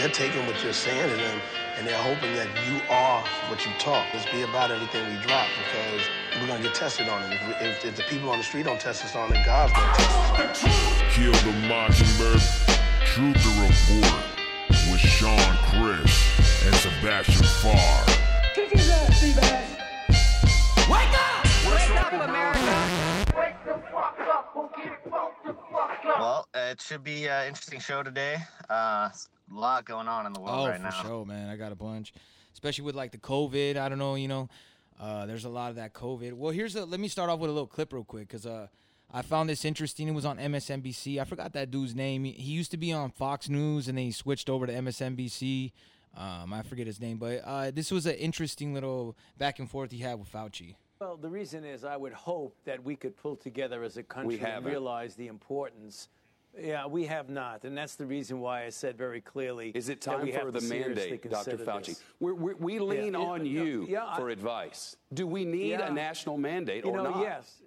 They're taking what you're saying to them and they're hoping that you are what you talk. Let's be about everything we drop because we're gonna get tested on it. If, we, if, if the people on the street don't test us on it, God's gonna test us on it. Kill the Mockingbird. Truth to report with Sean Chris and Sebastian Farr. Kick his ass, Steve Ash. Wake up! Wake up, America! Wake the fuck up or get fucked the fuck up. Well, uh, it should be an interesting show today. Uh, a lot going on in the world Oh, right for now. sure, man. I got a bunch, especially with like the COVID. I don't know, you know, uh, there's a lot of that COVID. Well, here's a. Let me start off with a little clip real quick, cause uh, I found this interesting. It was on MSNBC. I forgot that dude's name. He, he used to be on Fox News, and then he switched over to MSNBC. Um, I forget his name, but uh, this was an interesting little back and forth he had with Fauci. Well, the reason is I would hope that we could pull together as a country and realize the importance. Yeah, we have not, and that's the reason why I said very clearly. Is it time we for the mandate, Dr. Fauci? We're, we're, we lean Yeah, on yeah, you yeah, for advice. Do we need a national mandate You or know, not? yes.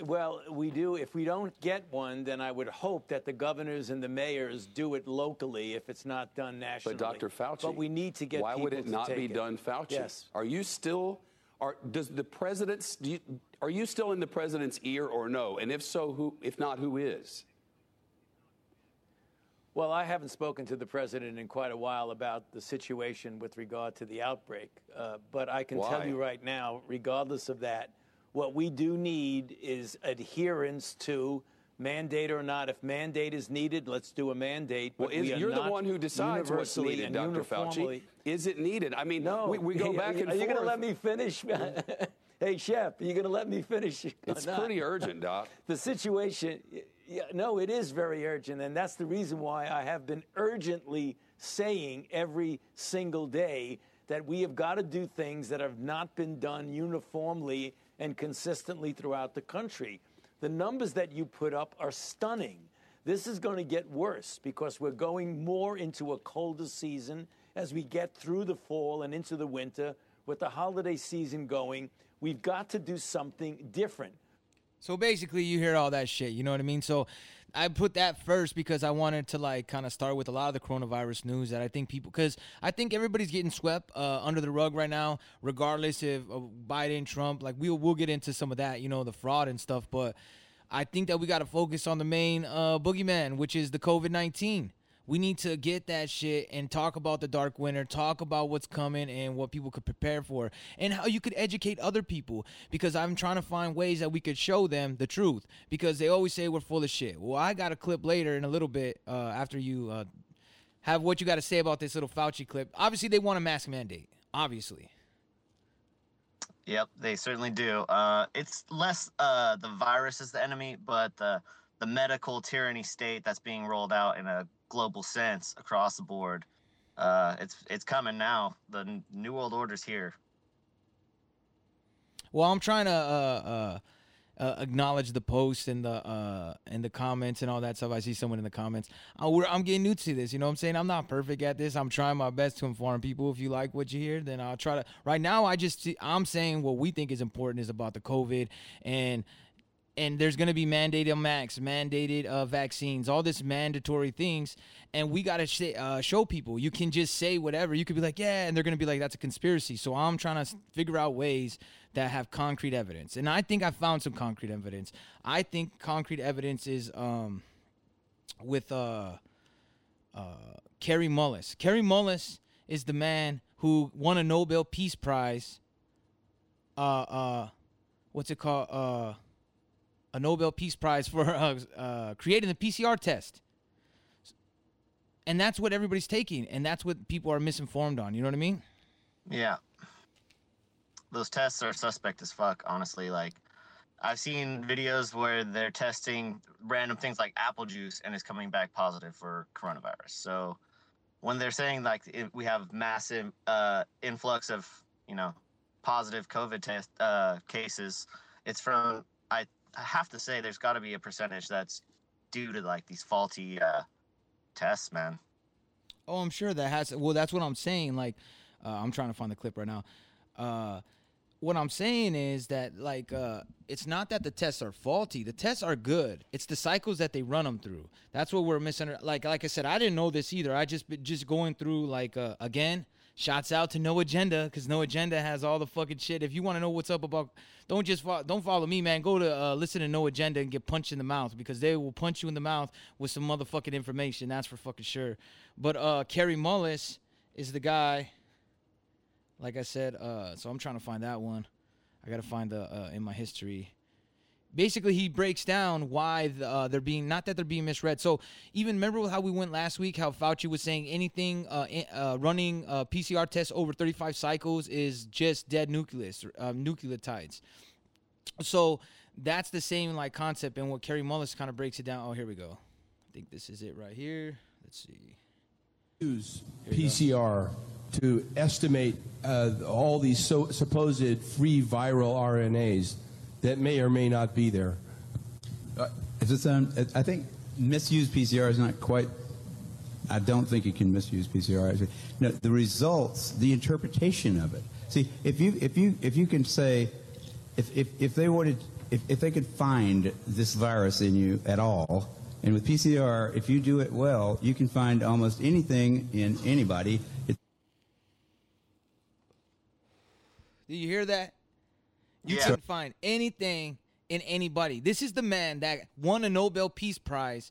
Well, we do. If we don't get one, then I would hope that the governors and the mayors do it locally if it's not done nationally. But Dr. Fauci, But we need to get Why would it not be it. done, Fauci? Yes. Are you still? Are does the president's? Do you, are you still in the president's ear or no? And if so, who? If not, who is? Well, I haven't spoken to the president in quite a while about the situation with regard to the outbreak. Uh, but I can tell you right now, regardless of that, what we do need is adherence to mandate or not. If mandate is needed, let's do a mandate. Well, is, we you're the one who decides what's needed, Dr. Fauci. Is it needed? I mean, No, we, we go back and are you going to let me finish? hey, Chef, are you going to let me finish? It's pretty urgent, Doc. the situation yeah, no it is very urgent and that's the reason why i have been urgently saying every single day that we have got to do things that have not been done uniformly and consistently throughout the country the numbers that you put up are stunning this is going to get worse because we're going more into a colder season as we get through the fall and into the winter with the holiday season going we've got to do something different So basically, you hear all that shit. You know what I mean? So I put that first because I wanted to like kind of start with a lot of the coronavirus news that I think people because I think everybody's getting swept uh, under the rug right now, regardless if uh, Biden, Trump. Like we'll we'll get into some of that, you know, the fraud and stuff. But I think that we got to focus on the main uh, boogeyman, which is the COVID nineteen. We need to get that shit and talk about the dark winter, talk about what's coming and what people could prepare for, and how you could educate other people. Because I'm trying to find ways that we could show them the truth. Because they always say we're full of shit. Well, I got a clip later in a little bit uh, after you uh, have what you got to say about this little Fauci clip. Obviously, they want a mask mandate. Obviously. Yep, they certainly do. Uh, it's less uh, the virus is the enemy, but the the medical tyranny state that's being rolled out in a global sense across the board. Uh, it's it's coming now. The new world order's here. Well, I'm trying to uh, uh, uh, acknowledge the post and the uh, and the comments and all that stuff. I see someone in the comments. I'm getting new to this. You know what I'm saying? I'm not perfect at this. I'm trying my best to inform people. If you like what you hear, then I'll try to. Right now, I just see, I'm saying what we think is important is about the COVID and. And there's going to be mandated max, mandated uh, vaccines, all this mandatory things, and we got to sh- uh, show people. You can just say whatever. You could be like, yeah, and they're going to be like, that's a conspiracy. So I'm trying to figure out ways that have concrete evidence. And I think I found some concrete evidence. I think concrete evidence is um, with uh, uh, Kary Mullis. Kary Mullis is the man who won a Nobel Peace Prize. Uh, uh, what's it called? Uh, a Nobel Peace Prize for uh, uh, creating the PCR test. And that's what everybody's taking, and that's what people are misinformed on. You know what I mean? Yeah. Those tests are suspect as fuck, honestly. Like, I've seen videos where they're testing random things like apple juice and it's coming back positive for coronavirus. So, when they're saying like we have massive uh, influx of you know positive COVID test uh, cases, it's from I have to say there's got to be a percentage that's due to like these faulty uh, tests, man. Oh, I'm sure that has. Well, that's what I'm saying. Like, uh, I'm trying to find the clip right now. Uh, what I'm saying is that like uh, it's not that the tests are faulty. The tests are good. It's the cycles that they run them through. That's what we're missing. Like like I said, I didn't know this either. I just just going through like uh, again. Shots out to No Agenda because No Agenda has all the fucking shit. If you want to know what's up about, don't just fo- don't follow me, man. Go to uh, listen to No Agenda and get punched in the mouth because they will punch you in the mouth with some motherfucking information. That's for fucking sure. But uh, Kary Mullis is the guy like I said, uh, so I'm trying to find that one. I gotta find the uh, in my history. Basically, he breaks down why the, uh, they're being not that they're being misread. So even remember how we went last week? How Fauci was saying anything uh, uh, running uh, PCR tests over 35 cycles is just dead nucleus um, nucleotides. So that's the same like concept, and what Kary Mullis kind of breaks it down. Oh, here we go. I think this is it right here. Let's see. use PCR to estimate uh, all these so, supposed free viral RNAs that may or may not be there. If it's um, I think misuse PCR is not quite. I don't think you can misuse PCR. No, the results, the interpretation of it. See, if you if you if you can say, if if, if they wanted, if, if they could find this virus in you at all, and with PCR, if you do it well, you can find almost anything in anybody. It, Do you hear that? You Yeah. can find anything in anybody. This is the man that won a Nobel Peace Prize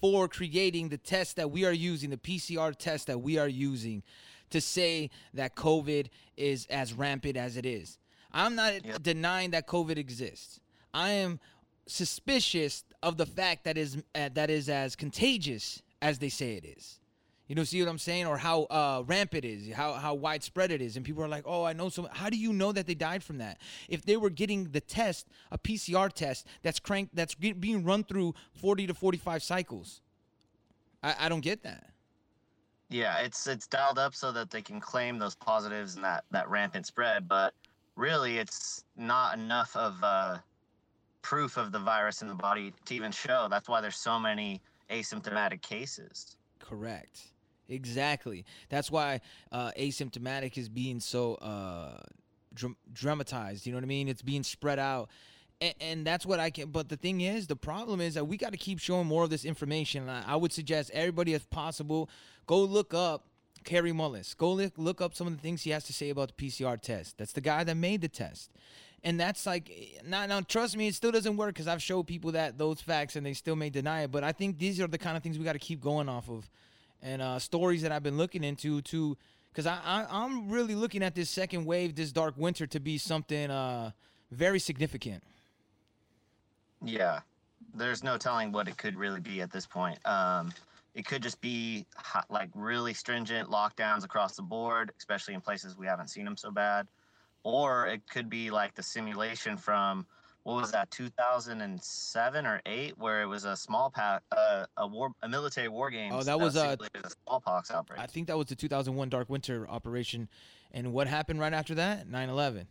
for creating the test that we are using, the PCR test that we are using to say that COVID is as rampant as it is. I'm not denying that COVID exists. I am suspicious of the fact that is uh, that is as contagious as they say it is. You know, see what I'm saying, or how uh, rampant it is, how how widespread it is, and people are like, "Oh, I know some." How do you know that they died from that? If they were getting the test, a PCR test that's cranked, that's being run through 40 to 45 cycles, I, I don't get that. Yeah, it's it's dialed up so that they can claim those positives and that that rampant spread, but really it's not enough of uh, proof of the virus in the body to even show. That's why there's so many asymptomatic cases. Correct. Exactly. That's why uh, asymptomatic is being so uh, dram- dramatized. You know what I mean? It's being spread out. And, that's what I can. But the thing is, the problem is that we got to keep showing more of this information. I, I would suggest everybody, if possible, go look up Kary Mullis. Go look, look up some of the things he has to say about the PCR test. That's the guy that made the test. And that's like, now, now trust me, it still doesn't work because I've showed people that those facts and they still may deny it. But I think these are the kind of things we got to keep going off of and uh, stories that I've been looking into to because I, I I'm really looking at this second wave, this dark winter, to be something uh, very significant. Yeah, there's no telling what it could really be at this point. Um, it could just be hot, like really stringent lockdowns across the board, especially in places we haven't seen them so bad, or it could be like the simulation from what was that 2007 or 8 where it was a small pack uh, a war a military war game Oh, that was, uh, a smallpox outbreak I think that was the 2001 Dark Winter operation, and what happened right after that? 9/11.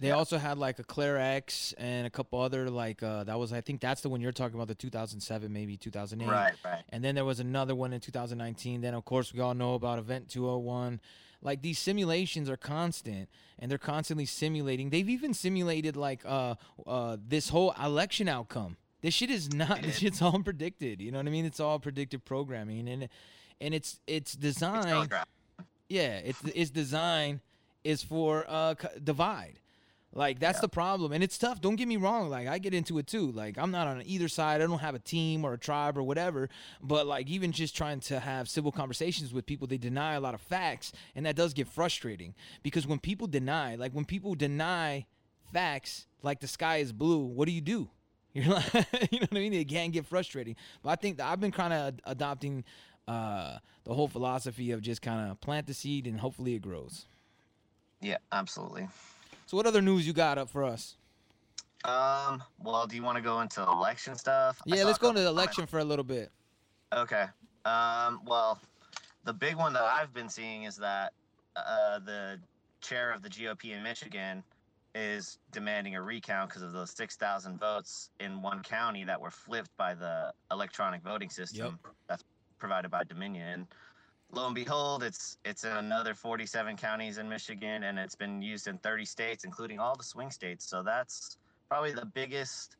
They also had like a Clade X and a couple other like uh, that was I think that's the one you're talking about the 2007 maybe 2008 Right, right. and then there was another one in 2019 then of course we all know about Event 201 like these simulations are constant and they're constantly simulating they've even simulated like uh uh this whole election outcome this shit is not this shit's all predicted you know what I mean it's all predictive programming and and it's it's designed telegraphed. yeah, it's its design is for uh divide. Like that's the problem, and it's tough. Don't get me wrong. Like I get into it too. Like I'm not on either side. I don't have a team or a tribe or whatever. But like even just trying to have civil conversations with people, they deny a lot of facts, and that does get frustrating because when people deny, like when people deny facts, like the sky is blue, what do you do? You're like, you know what I mean? It can get frustrating. But I think that I've been kind of adopting uh, the whole philosophy of just kind of plant the seed and hopefully it grows. yeah absolutely So, what other news you got up for us? um well do you want to go into election stuff Yeah, let's go into the election for a little bit. Okay. Um, well, the big one that I've been seeing is that uh, the chair of the GOP in Michigan is demanding a recount because of those 6,000 votes in one county that were flipped by the electronic voting system that's provided by Dominion. Lo and behold, it's it's in another 47 counties in Michigan, and it's been used in 30 states, including all the swing states. So that's probably the biggest.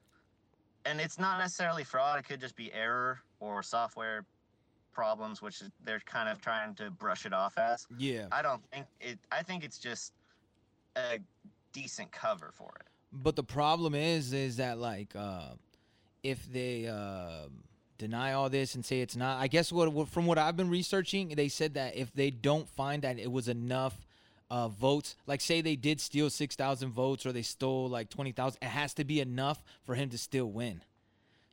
And it's not necessarily fraud; it could just be error or software problems, which they're kind of trying to brush it off as. Yeah. I don't think it. I think it's just a decent cover for it. But the problem is, is that like, uh, if they uh, deny all this and say it's not, I guess what, from what I've been researching, they said that if they don't find that it was enough uh, votes, like say they did steal six thousand votes or they stole like twenty thousand, it has to be enough for him to still win.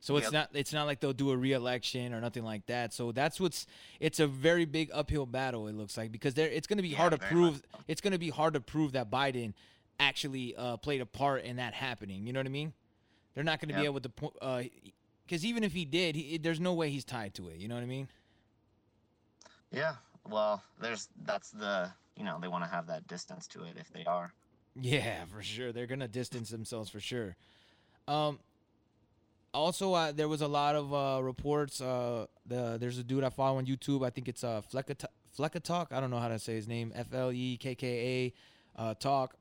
So it's Yep. not it's not like they'll do a re-election or nothing like that. So that's what's it's a very big uphill battle. It looks like because there it's going to be Yeah, hard to prove it's going to be hard to prove that Biden actually uh, played a part in that happening. You know what I mean? They're not going to be able to point because even if he did, he, there's no way he's tied to it. You know what I mean? Yeah. Well, there's that's the you know they want to have that distance to it if they are. Yeah, for sure. They're gonna distance themselves for sure. Um. Also, uh, there was a lot of uh, reports. Uh, the there's a dude I follow on YouTube. I think it's uh Flecka Flecka Talk. I don't know how to say his name. F L E K K A uh, Talk,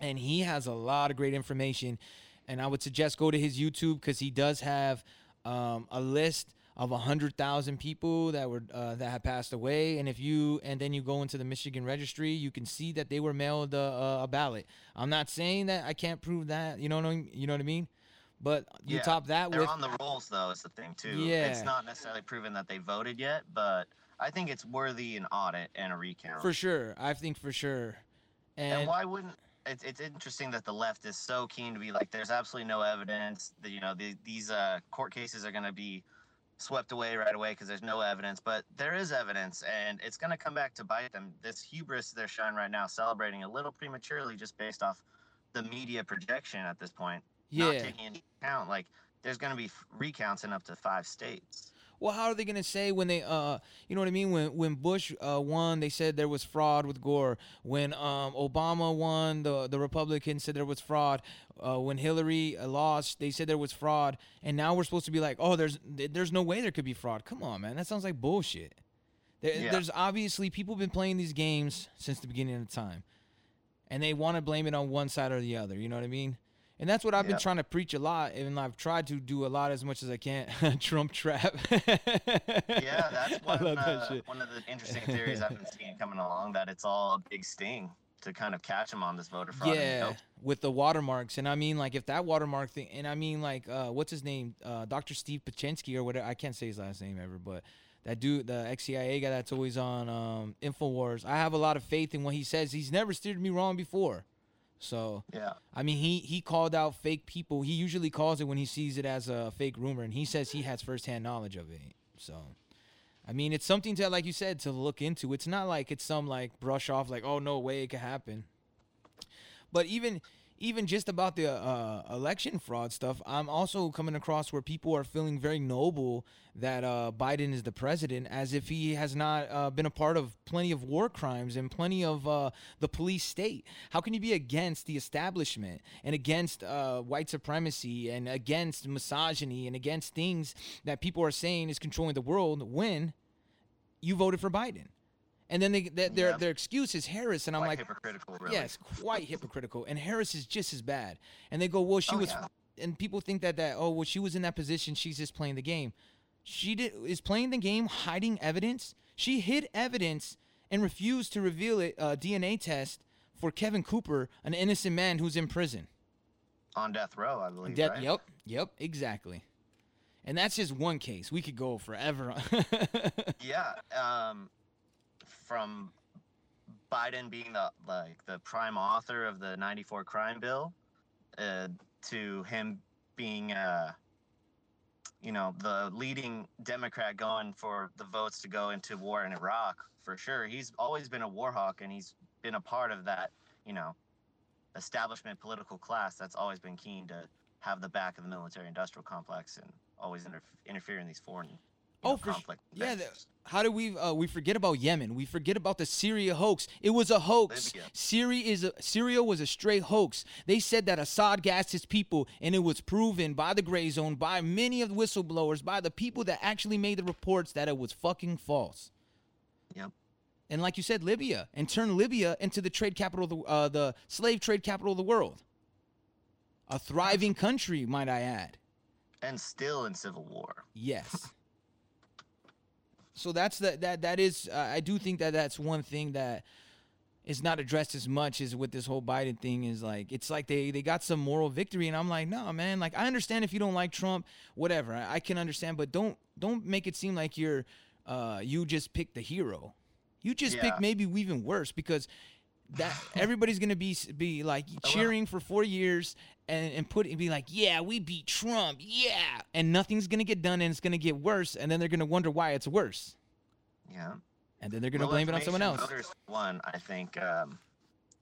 and he has a lot of great information. And I would suggest go to his YouTube because he does have um, a list of a hundred thousand people that were uh, that had passed away. And if you and then you go into the Michigan registry, you can see that they were mailed a, a, a ballot. I'm not saying that I can't prove that. You know what I mean? You know what I mean? But you Yeah, top that they're with on the rolls though. Is the thing too. Yeah. It's not necessarily proven that they voted yet, but I think it's worthy an audit and a recount. for sure. I think for sure. And, And, why wouldn't it's, it's interesting that the left is so keen to be like there's absolutely no evidence that you know the, these uh, court cases are going to be swept away right away because there's no evidence but there is evidence and it's going to come back to bite them. This hubris they're showing right now celebrating a little prematurely just based off the media projection at this point not taking into account like there's going to be recounts in up to five states Well, how are they gonna say when they, uh, you know what I mean? When when Bush uh, won, they said there was fraud with Gore. When um, Obama won, the the Republicans said there was fraud. Uh, when Hillary uh, lost, they said there was fraud. And now we're supposed to be like, oh, there's there's no way there could be fraud. Come on, man, that sounds like bullshit. There, Yeah. There's obviously people been playing these games since the beginning of time, and they want to blame it on one side or the other. You know what I mean? And that's what I've been trying to preach a lot, and I've tried to do a lot as much as I can. Trump trap. yeah that's one, love that uh, one of the interesting theories i've been seeing coming along that it's all a big sting to kind of catch him on this voter fraud Yeah, with the watermarks, and I mean like if that watermark thing, and I mean like uh, what's his name, uh, Dr. Steve Pachensky or whatever. I can't say his last name ever, but that dude, the ex-CIA guy that's always on um, Infowars. I have a lot of faith in what he says. He's never steered me wrong before. So yeah I mean, he he called out fake people. He usually calls it when he sees it as a fake rumor, and he says he has firsthand knowledge of it. So, I mean, it's something to like you said to look into. It's not like it's some like brush off like oh no way it could happen. But even even just about the uh, election fraud stuff, I'm also coming across where people are feeling very noble that uh, Biden is the president, as if he has not uh, been a part of plenty of war crimes and plenty of uh, the police state. How can you be against the establishment and against uh, white supremacy and against misogyny and against things that people are saying is controlling the world when you voted for Biden? And then they, their their Yeah. their excuse is Harris, and I'm Quite like, hypocritical, really. yes, quite hypocritical. And Harris is just as bad. And they go, well, she Oh, was, yeah. and people think that that oh, well, she was in that position. She's just playing the game. She did is playing the game, hiding evidence. She hid evidence and refused to reveal it. Uh, DNA test for Kevin Cooper, an innocent man who's in prison. on death row i believe Death- right? Yep, yep, exactly. And that's just one case. We could go forever. yeah um from biden being the like the prime author of the 94 crime bill uh, to him being uh you know the leading democrat going for the votes to go into war in iraq for sure. He's always been a war hawk and he's been a part of that you know establishment political class that's always been keen to have the back of the military industrial complex and always inter- interfere in these foreign Oh, know, for sure. conflict. Yeah. and The, how do we uh, we forget about Yemen? We forget about the Syria hoax. It was a hoax. Syria is a, Syria was a straight hoax. They said that Assad gassed his people, and it was proven by the Gray Zone, by many of the whistleblowers, by the people that actually made the reports that it was fucking false. Yep. And like you said, Libya, and turn Libya into the trade capital, of the, uh, the slave trade capital of the world. A thriving country, might I add. And still in civil war. Yes. so that's the, that that is uh, I do think that that's one thing that is not addressed as much as with this whole Biden thing is like it's like they they got some moral victory and I'm like no man. Like I understand if you don't like Trump whatever. I, I can understand but don't don't make it seem like you're uh you just picked the hero. You just Yeah. picked maybe even worse because that everybody's gonna be be like cheering for four years and and put and be like, yeah, we beat Trump, yeah, and nothing's gonna get done and it's gonna get worse, and then they're gonna wonder why it's worse, Yeah. and then they're gonna Low blame it on someone else. Voters, one, I think um,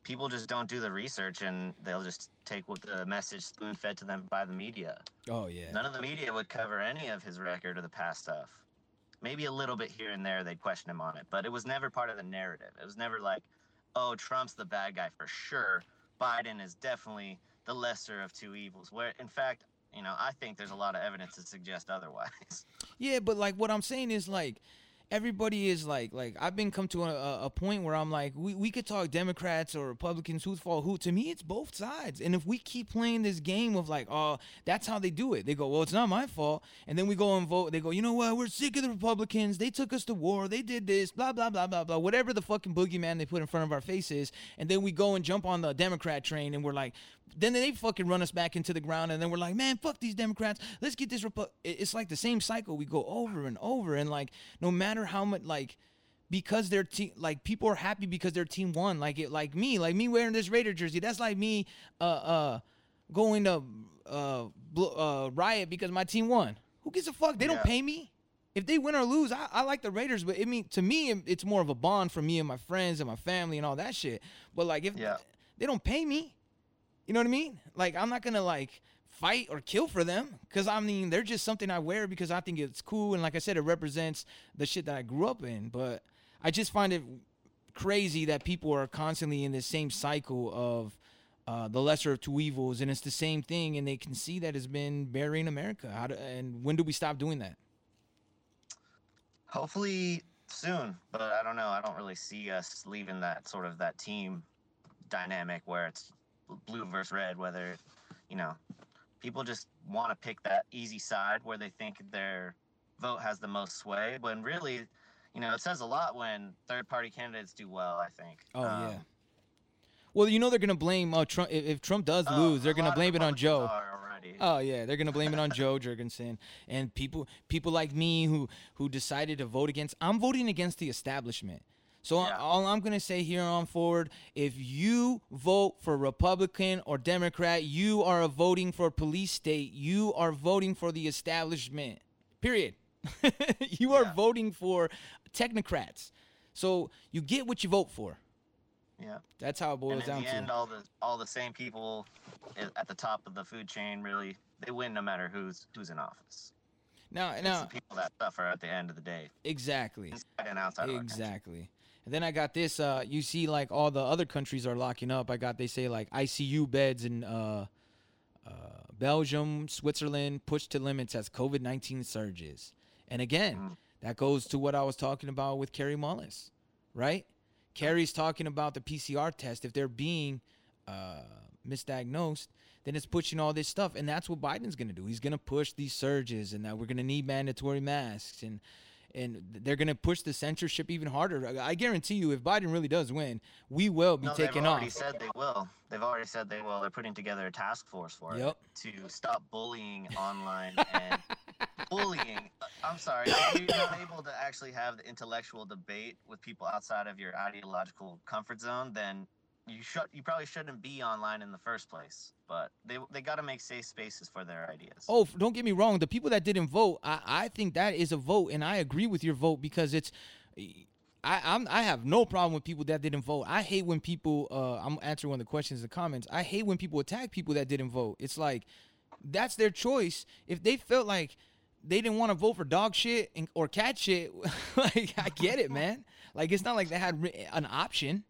people just don't do the research and they'll just take what the message spoon fed to them by the media. Oh yeah, None of the media would cover any of his record or the past stuff. Maybe a little bit here and there they'd question him on it, but it was never part of the narrative. It was never like, oh, Trump's the bad guy for sure. Biden is definitely the lesser of two evils. Where, in fact, you know, I think there's a lot of evidence to suggest otherwise. Yeah, but like what I'm saying is like everybody is like like I've been come to a, a- point where I'm like we, we could talk Democrats or Republicans who's fault who. To me it's both sides. And if we keep playing this game of like oh that's how they do it. They go well it's not my fault. And then we go and vote. They go you know what? We're sick of the Republicans. They took us to war. They did this blah blah blah blah blah whatever the fucking boogeyman they put in front of our faces. And then we go and jump on the Democrat train and we're like then they fucking run us back into the ground and then we're like man fuck these democrats let's get this Repu-. It- it's like the same cycle we go over and over and like no matter how much like because their team like people are happy because their team won like it like me like me wearing this raider jersey that's like me uh uh going to uh, bl- uh riot because my team won who gives a fuck they don't pay me if they win or lose, I, I like the Raiders, but I mean, to me, it's more of a bond for me and my friends and my family and all that shit. But like, if Yeah. they don't pay me, you know what I mean? Like, I'm not gonna like fight or kill for them because I mean, they're just something I wear because I think it's cool and like I said, it represents the shit that I grew up in. But I just find it crazy that people are constantly in this same cycle of. Uh, the lesser of two evils, and it's the same thing, and they can see that it's been burying America. How do, and when do we stop doing that? Hopefully soon, but I don't know. I don't really see us leaving that sort of that team dynamic where it's blue versus red. Whether you know, people just want to pick that easy side where they think their vote has the most sway. When really, you know, it says a lot when third-party candidates do well. I think. Oh Um, yeah. Well, you know they're gonna blame uh, Trump if, if Trump does oh, lose. They're gonna blame it on Joe. Oh yeah, they're gonna blame it on Joe Jorgensen and people people like me who who decided to vote against. I'm voting against the establishment. So Yeah. all I'm gonna say here on forward, if you vote for Republican or Democrat, you are voting for police state. You are voting for the establishment. Period. you are voting for technocrats. So you get what you vote for. Yeah. That's how it boils and in down the to. end, all the all the same people at the top of the food chain really they win no matter who's who's in office. now, It's now, the people that suffer at the end of the day, exactly. inside and outside. Exactly. And then I got this. Uh, you see, like all the other countries are locking up. I got they say like ICU beds in uh, uh, Belgium, Switzerland pushed to limits as COVID nineteen surges. And again, Mm. that goes to what I was talking about with Kary Mullis, right? Kary's talking about the PCR test. If they're being uh, misdiagnosed, then it's pushing all this stuff, and that's what Biden's gonna do. He's gonna push these surges, and that we're gonna need mandatory masks, and and they're gonna push the censorship even harder. I guarantee you, if Biden really does win, we will be No, taken they've already off. said they will. They've already said they will. They're putting together a task force for Yep. it to stop bullying online and bullying. uh, I'm sorry, if you're not able to actually have the intellectual debate with people outside of your ideological comfort zone, then you should you probably shouldn't be online in the first place. But they they got to make safe spaces for their ideas. Oh, don't get me wrong. The people that didn't vote, I, I think that is a vote, and I agree with your vote because it's. I, I'm I have no problem with people that didn't vote. I hate when people. Uh, I'm answering one of the questions in the comments. I hate when people attack people that didn't vote. It's like that's their choice. If they felt like they didn't want to vote for dog shit and, or cat shit. like I get it, man. Like it's not like they had an option.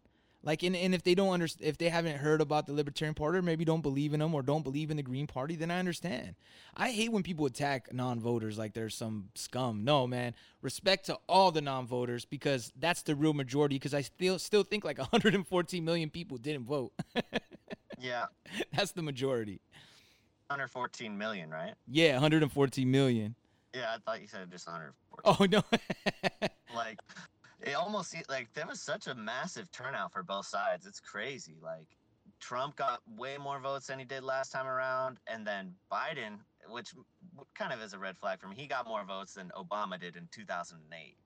Like and, and if they don't understand, if they haven't heard about the Libertarian Party, or maybe don't believe in them or don't believe in the Green Party, then I understand. I hate when people attack non-voters like they're some scum. No, man. Respect to all the non-voters because that's the real majority. Because I still still think like 114 million people didn't vote. Yeah, that's the majority. 114 million, right? Yeah, 114 million. Yeah, I thought you said just 114. Oh no. like it almost like there was such a massive turnout for both sides. It's crazy. Like Trump got way more votes than he did last time around, and then Biden, which kind of is a red flag for me, he got more votes than Obama did in 2008.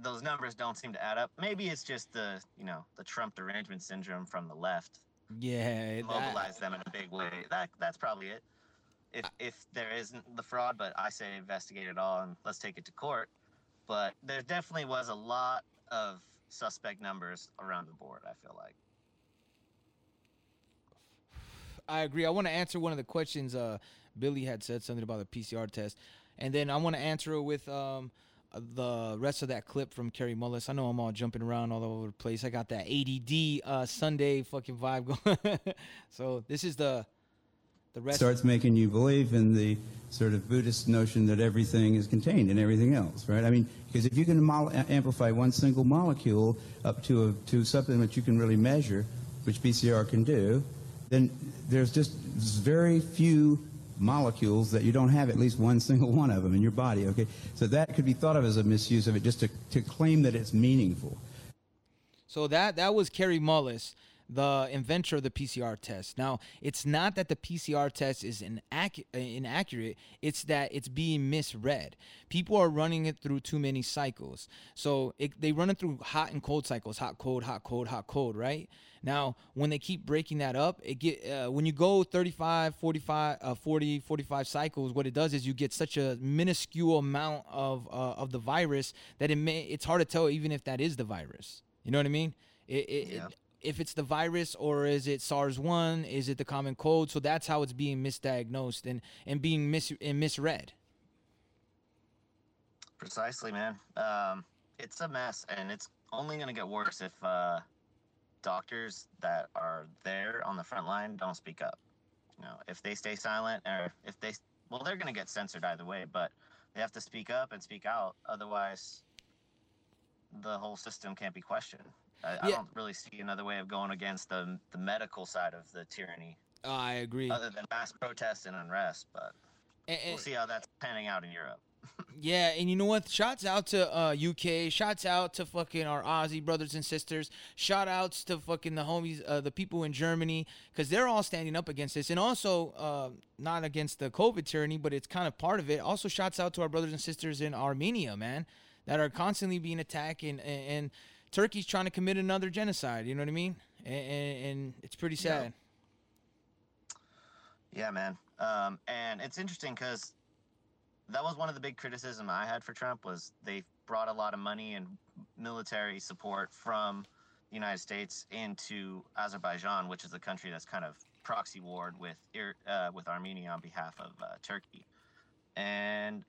Those numbers don't seem to add up. Maybe it's just the you know the Trump derangement syndrome from the left yeah. mobilize them in a big way. That that's probably it. If if there isn't the fraud, but I say investigate it all and let's take it to court. But there definitely was a lot of suspect numbers around the board. I feel like. I agree. I want to answer one of the questions. Uh, Billy had said something about the PCR test, and then I want to answer it with um, the rest of that clip from Kary Mullis. I know I'm all jumping around all over the place. I got that ADD uh, Sunday fucking vibe going. so this is the. Starts making you believe in the sort of Buddhist notion that everything is contained in everything else, right? I mean, because if you can mol- amplify one single molecule up to a, to something that you can really measure, which PCR can do, then there's just very few molecules that you don't have at least one single one of them in your body. Okay, so that could be thought of as a misuse of it, just to, to claim that it's meaningful. So that that was Kary Mullis, the inventor of the PCR test. Now, it's not that the PCR test is uh, inaccurate, it's that it's being misread. People are running it through too many cycles. So it, they run it through hot and cold cycles, hot, cold, hot, cold, hot, cold, right? Now, when they keep breaking that up, it get uh, when you go 35, 45, uh, 40, 45 cycles, what it does is you get such a minuscule amount of uh, of the virus that it may it's hard to tell even if that is the virus. You know what I mean? It, it, it- if it's the virus or is it SARS one? Is it the common cold? So that's how it's being misdiagnosed and and being mis and misread. Precisely, man. Um, it's a mess, and it's only going to get worse if uh, doctors that are there on the front line don't speak up. You know, if they stay silent, or if they, well, they're going to get censored either way. But they have to speak up and speak out. Otherwise, the whole system can't be questioned. I, I don't really see another way of going against the the medical side of the tyranny, I agree. other than mass protests and unrest. But And- we'll see how that's panning out in Europe. Yeah, and you know what? Shouts out to uh, UK. Shouts out to fucking our Aussie brothers and sisters. Shout outs to fucking the homies, uh, the people in Germany, because they're all standing up against this, and also uh, not against the COVID tyranny, but it's kind of part of it. Also, shouts out to our brothers and sisters in Armenia, man, that are constantly being attacked, and and, and Turkey's trying to commit another genocide. You know what I mean? And, and, and it's pretty sad. Yeah, man. Um, and it's interesting because that was one of the big criticism I had for Trump was they brought a lot of money and military support from the United States into Azerbaijan, which is a country that's kind of proxy warred with uh, with Armenia on behalf of uh, Turkey. And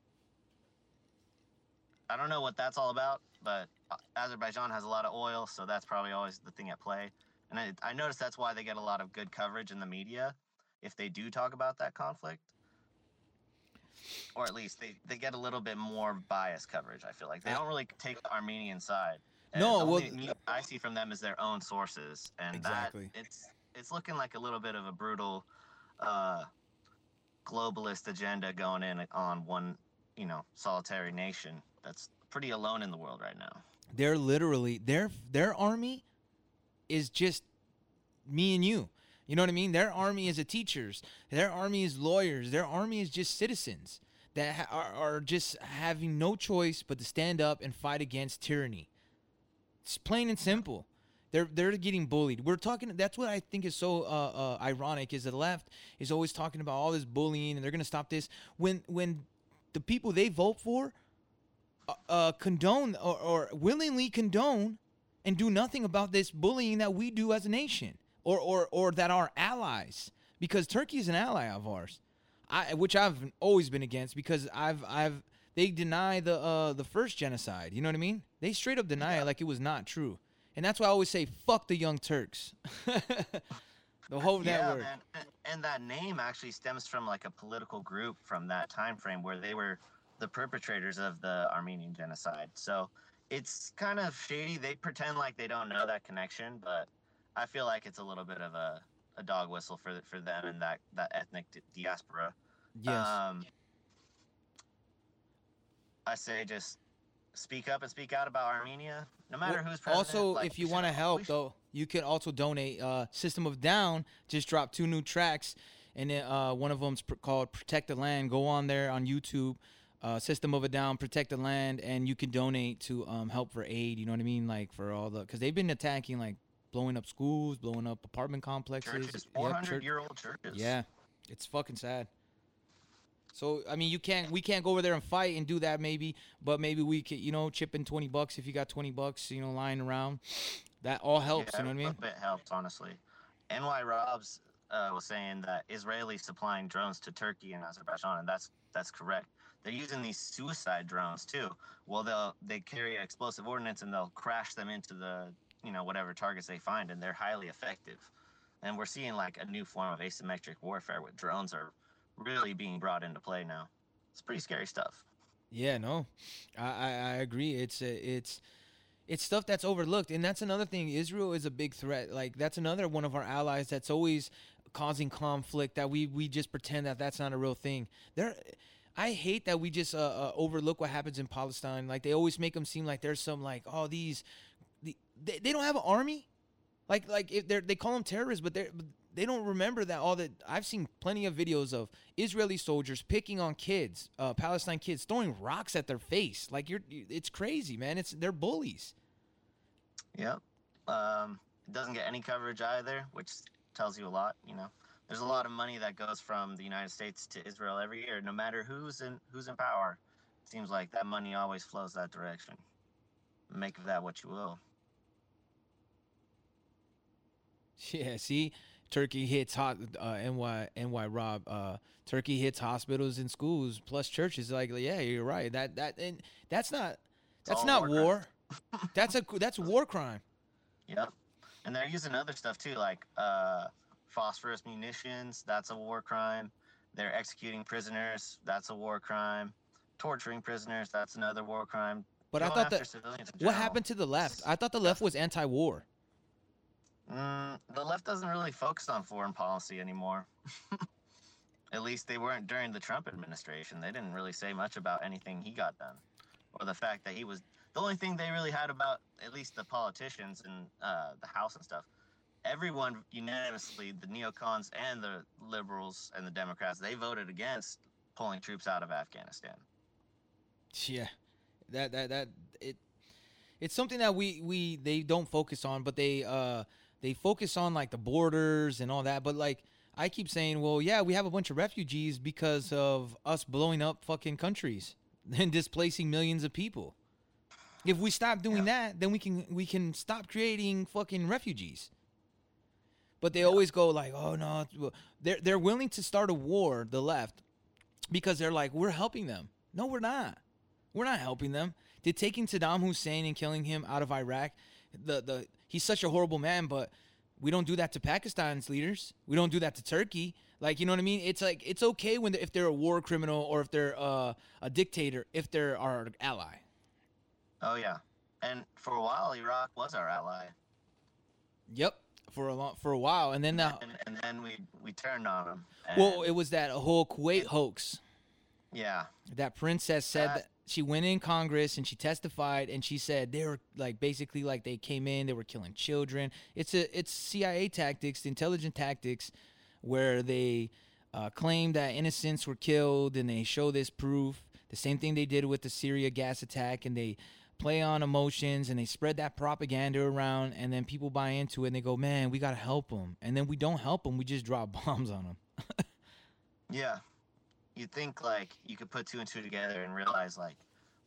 I don't know what that's all about, but Azerbaijan has a lot of oil, so that's probably always the thing at play. And I, I noticed that's why they get a lot of good coverage in the media if they do talk about that conflict. Or at least they, they get a little bit more biased coverage, I feel like. They don't really take the Armenian side. And No, well- I see from them is their own sources. And Exactly. that it's it's looking like a little bit of a brutal uh, globalist agenda going in on one, you know, solitary nation that's pretty alone in the world right now. They're literally their their army is just me and you. You know what I mean? Their army is a teachers. Their army is lawyers. Their army is just citizens that ha- are, are just having no choice but to stand up and fight against tyranny. It's plain and simple. They're they're getting bullied. We're talking. That's what I think is so uh, uh, ironic. Is the left is always talking about all this bullying and they're gonna stop this when when the people they vote for uh, uh, condone or, or willingly condone and do nothing about this bullying that we do as a nation or, or, or that our allies, because Turkey is an ally of ours. I which I've always been against because I've I've they deny the uh the first genocide. You know what I mean? They straight up deny it like it was not true, and that's why I always say fuck the Young Turks. the whole yeah, network. man. And, and that name actually stems from like a political group from that time frame where they were the perpetrators of the Armenian genocide. So it's kind of shady. They pretend like they don't know that connection, but I feel like it's a little bit of a, a dog whistle for for them and that that ethnic di- diaspora. Yes. Um, I say just speak up and speak out about Armenia, no matter Well, who's president. Also, like, if you want to help, though, you can also donate. Uh, System of Down just dropped two new tracks, and then, uh, one of them's pr- called "Protect the Land." Go on there on YouTube. Uh, System of a Down, Protect the Land, and you can donate to um, help for aid. You know what I mean? Like for all the because they've been attacking, like blowing up schools, blowing up apartment complexes, churches, 400 church- year old churches. Yeah, it's fucking sad. So I mean, you can't we can't go over there and fight and do that maybe, but maybe we could you know chip in twenty bucks if you got twenty bucks you know lying around. That all helps. Yeah, you know what I mean? A bit helps, honestly. NY Robs uh, was saying that Israelis supplying drones to Turkey and Azerbaijan, and that's that's correct. They're using these suicide drones too. Well, they'll they carry explosive ordnance and they'll crash them into the you know whatever targets they find, and they're highly effective. And we're seeing like a new form of asymmetric warfare with drones are really being brought into play now. It's pretty scary stuff. Yeah, no, I, I, I agree. It's uh, it's it's stuff that's overlooked, and that's another thing. Israel is a big threat. Like that's another one of our allies that's always causing conflict. That we we just pretend that that's not a real thing. There, I hate that we just uh, uh, overlook what happens in Palestine. Like they always make them seem like there's some like oh these, the, they, they don't have an army. Like like if they're they call them terrorists, but they they don't remember that all that I've seen plenty of videos of Israeli soldiers picking on kids, uh, Palestine kids, throwing rocks at their face. Like you're, it's crazy, man. It's they're bullies. Yep. Um, it doesn't get any coverage either, which tells you a lot. You know, there's a lot of money that goes from the United States to Israel every year, no matter who's in who's in power. It seems like that money always flows that direction. Make of that what you will. Yeah, see, Turkey hits hot. Uh, NY NY Rob. Uh, Turkey hits hospitals and schools plus churches. Like, yeah, you're right. That that and that's not that's not war war. that's a that's a war crime. Yep. And they're using other stuff too, like uh, phosphorus munitions. That's a war crime. They're executing prisoners. That's a war crime. Torturing prisoners. That's another war crime. But I thought that what happened to the left? I thought the left was anti-war. Mm, the left doesn't really focus on foreign policy anymore. At least they weren't during the Trump administration. They didn't really say much about anything he got done, or the fact that he was the only thing they really had about at least the politicians and uh, the House and stuff. Everyone unanimously, the neocons and the liberals and the Democrats, they voted against pulling troops out of Afghanistan. Yeah, that that that it it's something that we we they don't focus on, but they uh they focus on like the borders and all that. But like I keep saying, well, yeah, we have a bunch of refugees because of us blowing up fucking countries and displacing millions of people. If we stop doing that, then we can we can stop creating fucking refugees. But they always go like, "Oh no," they're they're willing to start a war, the left, because they're like, "We're helping them." No, we're not. We're not helping them. Did taking Saddam Hussein and killing him out of Iraq, the the he's such a horrible man, but we don't do that to Pakistan's leaders. We don't do that to Turkey. Like you know what I mean? It's like it's okay when they, if they're a war criminal or if they're uh, a dictator, if they're our ally. Oh yeah, and for a while, Iraq was our ally. Yep, for a long for a while, and then the, and, and then we we turned on them. well, it was that whole Kuwait hoax. Yeah. That princess said That- that she went in Congress and she testified and she said they were like basically like they came in, they were killing children. It's a it's CIA tactics, the intelligent tactics, where they uh, claim that innocents were killed and they show this proof. The same thing they did with the Syria gas attack and they play on emotions and they spread that propaganda around and then people buy into it and they go, man, we gotta help them. And then we don't help them, we just drop bombs on them. Yeah. You think like you could put two and two together and realize like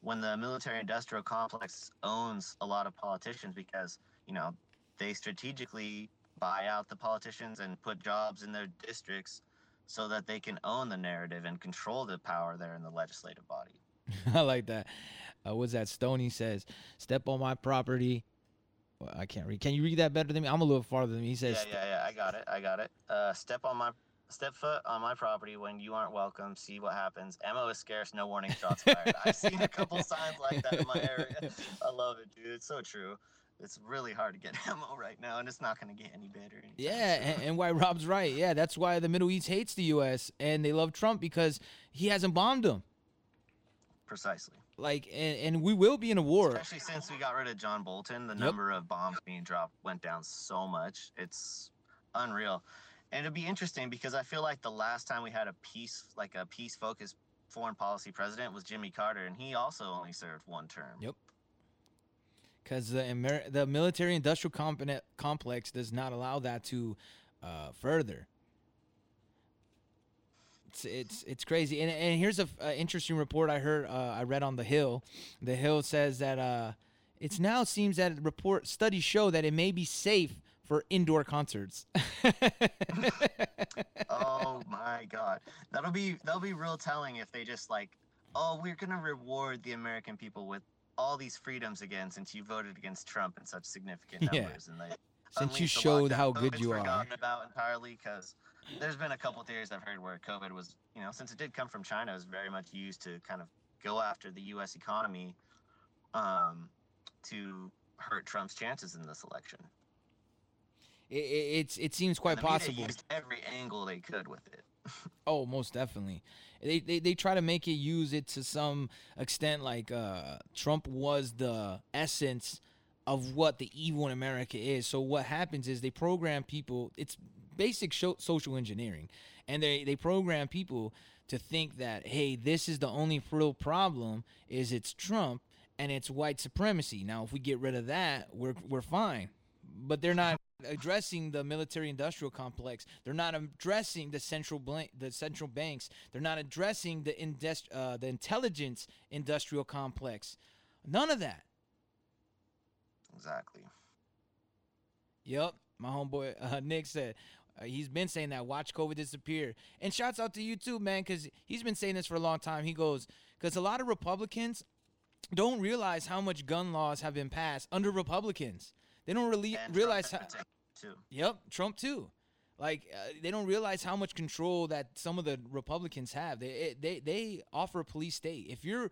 when the military industrial complex owns a lot of politicians because, you know, they strategically buy out the politicians and put jobs in their districts so that they can own the narrative and control the power there in the legislative body. I like that. Uh, what's that? Stony says, "Step on my property." Well, I can't read. Can you read that better than me? I'm a little farther than me. He says, yeah, yeah, yeah. I got it. I got it. Uh, step on my step foot on my property when you aren't welcome. See what happens. Ammo is scarce. No warning. Shots fired. I've seen a couple signs like that in my area. I love it, dude. It's so true. It's really hard to get ammo right now, and it's not going to get any better. Yeah, and, and why Rob's right. Yeah, that's why the Middle East hates the U.S. and they love Trump because he hasn't bombed them. Precisely. Like, and, and we will be in a war. Especially since we got rid of John Bolton, the Yep. number of bombs being dropped went down so much. It's unreal. And it'd be interesting because I feel like the last time we had a peace, like a peace focused foreign policy president was Jimmy Carter, and he also only served one term. Yep. Because the Amer- the military industrial complex does not allow that to uh, further. It's it's it's crazy. And and here's a, a interesting report I heard uh, I read on the Hill. The Hill says that uh, it's now seems that report studies show that it may be safe for indoor concerts. oh my god. That'll be that'll be real telling if they just like, oh, we're gonna reward the American people with all these freedoms again since you voted against Trump in such significant Yeah. numbers and they Since you showed how good you are. forgotten about entirely because there's been a couple theories I've heard where COVID was, you know, since it did come from China, it was very much used to kind of go after the U.S. economy, um, to hurt Trump's chances in this election. it, it, it's it seems quite the possible. used every angle they could with it. Oh, most definitely. They, they they try to make it use it to some extent like uh Trump was the essence of what the evil in America is. So what happens is they program people it's basic sho- social engineering and they they program people to think that hey, this is the only real problem is it's Trump and it's white supremacy. Now, if we get rid of that, we're we're fine. But they're not addressing the military industrial complex. They're not addressing the central blank, the central banks. They're not addressing the indust- uh, the intelligence industrial complex. None of that. Exactly. Yep, my homeboy uh, Nick said uh, he's been saying that. Watch COVID disappear. And shouts out to you too, man, because he's been saying this for a long time. He goes because a lot of Republicans don't realize how much gun laws have been passed under Republicans. They don't really And Trump realize in how. too. Yep, Trump too. Like uh, they don't realize how much control that some of the Republicans have. They it- they they offer a police state. If you're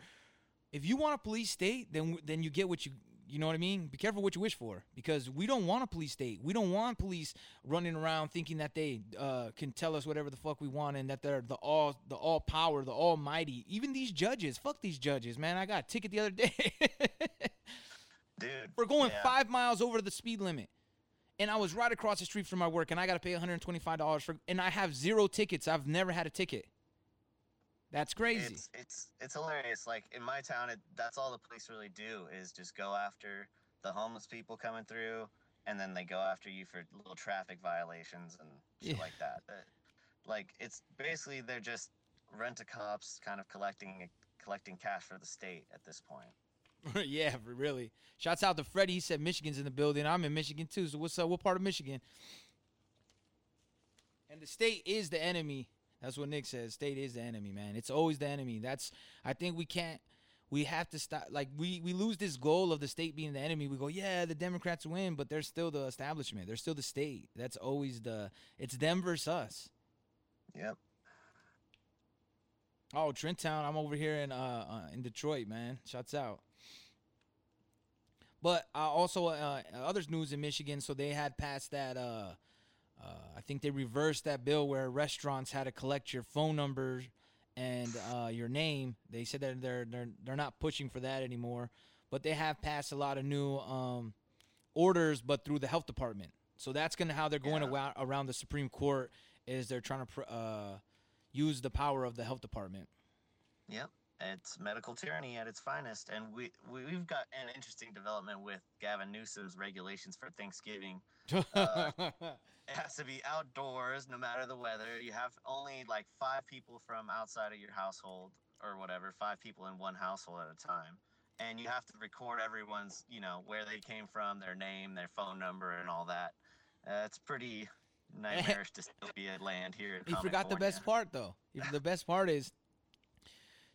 if you want a police state, then then you get what you you know what I mean. Be careful what you wish for because we don't want a police state. We don't want police running around thinking that they uh, can tell us whatever the fuck we want and that they're the all the all power, the almighty. Even these judges, fuck these judges, man. I got a ticket the other day. Dude. We're going yeah. five miles over the speed limit. And I was right across the street from my work, and I got to pay $125 for, and I have zero tickets. I've never had a ticket. That's crazy. It's it's it's hilarious. Like in my town, it, that's all the police really do is just go after the homeless people coming through, and then they go after you for little traffic violations and shit Yeah. like that. Uh, like it's basically they're just rent a cops, kind of collecting collecting cash for the state at this point. yeah, really. Shouts out to Freddie. He said Michigan's in the building. I'm in Michigan too. So what's up? What part of Michigan? And the state is the enemy. That's what Nick says. State is the enemy, man. It's always the enemy. That's I think we can't we have to stop like we we lose this goal of the state being the enemy. We go, yeah, the Democrats win, but they're still the establishment. They're still the state. That's always the it's them versus us. Yep. Oh, Trent Town. I'm over here in uh, uh in Detroit, man. Shouts out. But uh, also uh, others news in Michigan. So they had passed that. Uh, uh, I think they reversed that bill where restaurants had to collect your phone number and uh, your name. They said that they're they're they're not pushing for that anymore. But they have passed a lot of new um, orders, but through the health department. So that's gonna how they're going around, around the Supreme Court is they're trying to pr- uh, use the power of the health department. Yep. It's medical tyranny at its finest, and we, we we've got an interesting development with Gavin Newsom's regulations for Thanksgiving. Uh, it has to be outdoors, no matter the weather. You have only like five people from outside of your household, or whatever, five people in one household at a time, and you have to record everyone's, you know, where they came from, their name, their phone number, and all that. Uh, it's pretty. Nightmarish dystopia land here. You forgot the best part though. The best part is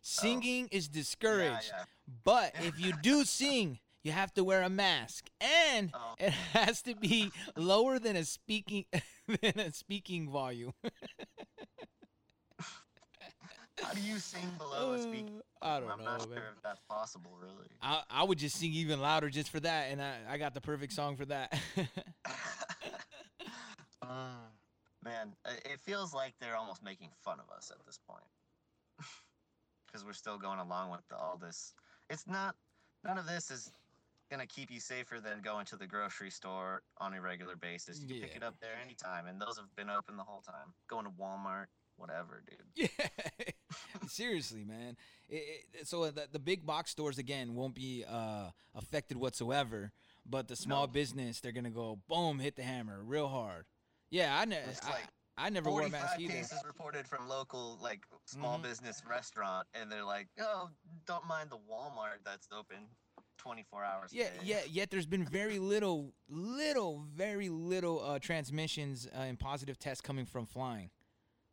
singing is discouraged. yeah. But if you do sing, you have to wear a mask, and Oh. it has to be lower than a speaking than a speaking volume. How do you sing below a speak? I don't I'm know, not man. sure if that's possible, really. I, I would just sing even louder just for that, and I, I got the perfect song for that. Mm, man, it feels like they're almost making fun of us at this point. Because we're still going along with the, all this. It's not, none of this is to keep you safer than going to the grocery store on a regular basis. You can pick it up there anytime, and those have been open the whole time. Going to Walmart, whatever, dude. Yeah, seriously, man. It, it, so the, the big box stores again won't be uh, affected whatsoever, but the small business they're gonna go boom, hit the hammer real hard. Yeah, I, know. It's I, like I never wore a 45 mask either. cases reported from local like small Mhm. business restaurant, and they're like, "Oh, don't mind the Walmart that's open 24 hours." Yeah, day." yeah. Yet there's been very little, little, very little uh, transmissions uh, and positive tests coming from flying.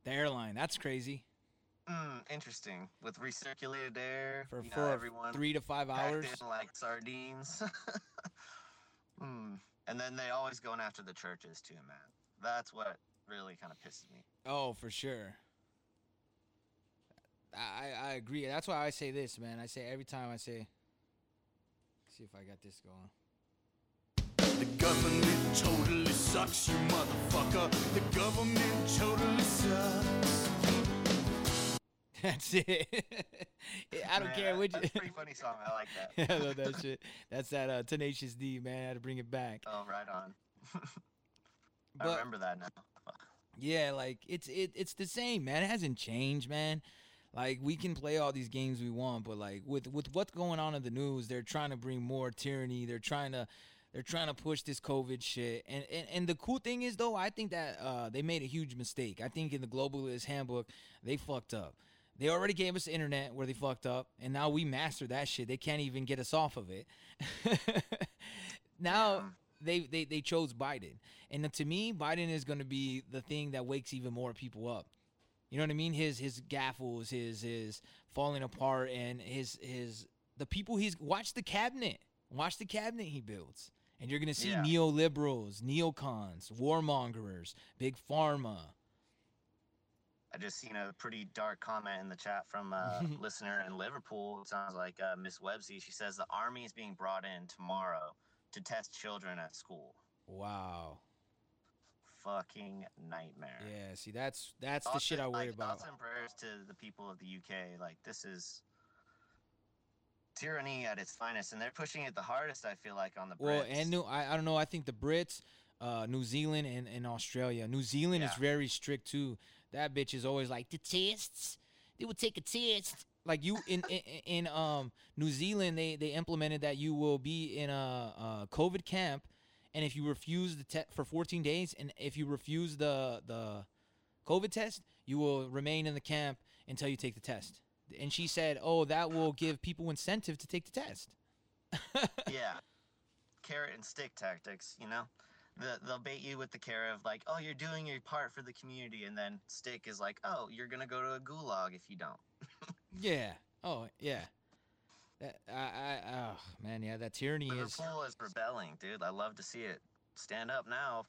The airline, that's crazy. Mm, interesting. With recirculated air For you know, for everyone three to five hours. in like sardines. mm. And then they always going after the churches too, man. That's what really kind of pisses me. Oh, for sure. I I I agree. That's why I say this, man. I say every time I say. See if I got this going. The government totally sucks, you motherfucker. The government totally sucks. That's it. I don't Man, care which. That's a pretty funny song. I like that. I love that shit. That's that uh, Tenacious D, man. I had to bring it back. Oh, right on. I But- remember that now. Yeah, like it's it it's the same, man. It hasn't changed, man. Like we can play all these games we want, but like with with what's going on in the news, they're trying to bring more tyranny. They're trying to they're trying to push this COVID shit. And and, and the cool thing is though, I think that uh, they made a huge mistake. I think in the globalist handbook, they fucked up. They already gave us the internet where they fucked up, and now we mastered that shit. They can't even get us off of it. now they, they they chose Biden, and to me, Biden is going to be the thing that wakes even more people up. You know what I mean? His his gaffles, his his falling apart, and his his the people he's watch the cabinet, watch the cabinet he builds, and you're gonna see Yeah. neoliberals, neocons, warmongers, big pharma. I just seen a pretty dark comment in the chat from a listener in Liverpool. It sounds like uh, Miss Websy. She says the army is being brought in tomorrow to test children at school. Wow. Fucking nightmare. Yeah. See, that's that's the shit I worry like, about. Thoughts and prayers to the people of the UK. Like this is tyranny at its finest, and they're pushing it the hardest. I feel like on the Brits. Well, and new, I, I don't know. I think the Brits, uh, New Zealand, and, and Australia. New Zealand is very strict too. That bitch is always like the tests. They will take a test. Like you in in, in um New Zealand, they they implemented that you will be in a, a COVID camp, and if you refuse the test for 14 days, and if you refuse the the COVID test, you will remain in the camp until you take the test. And she said, "Oh, that will give people incentive to take the test." yeah, carrot and stick tactics. You know, the, they'll bait you with the carrot of like, oh, you're doing your part for the community, and then stick is like, oh, you're gonna go to a gulag if you don't. Yeah. Oh, yeah. That, I, I, oh man, yeah, that tyranny is. Liverpool is rebelling, dude. I love to see it. Stand up now.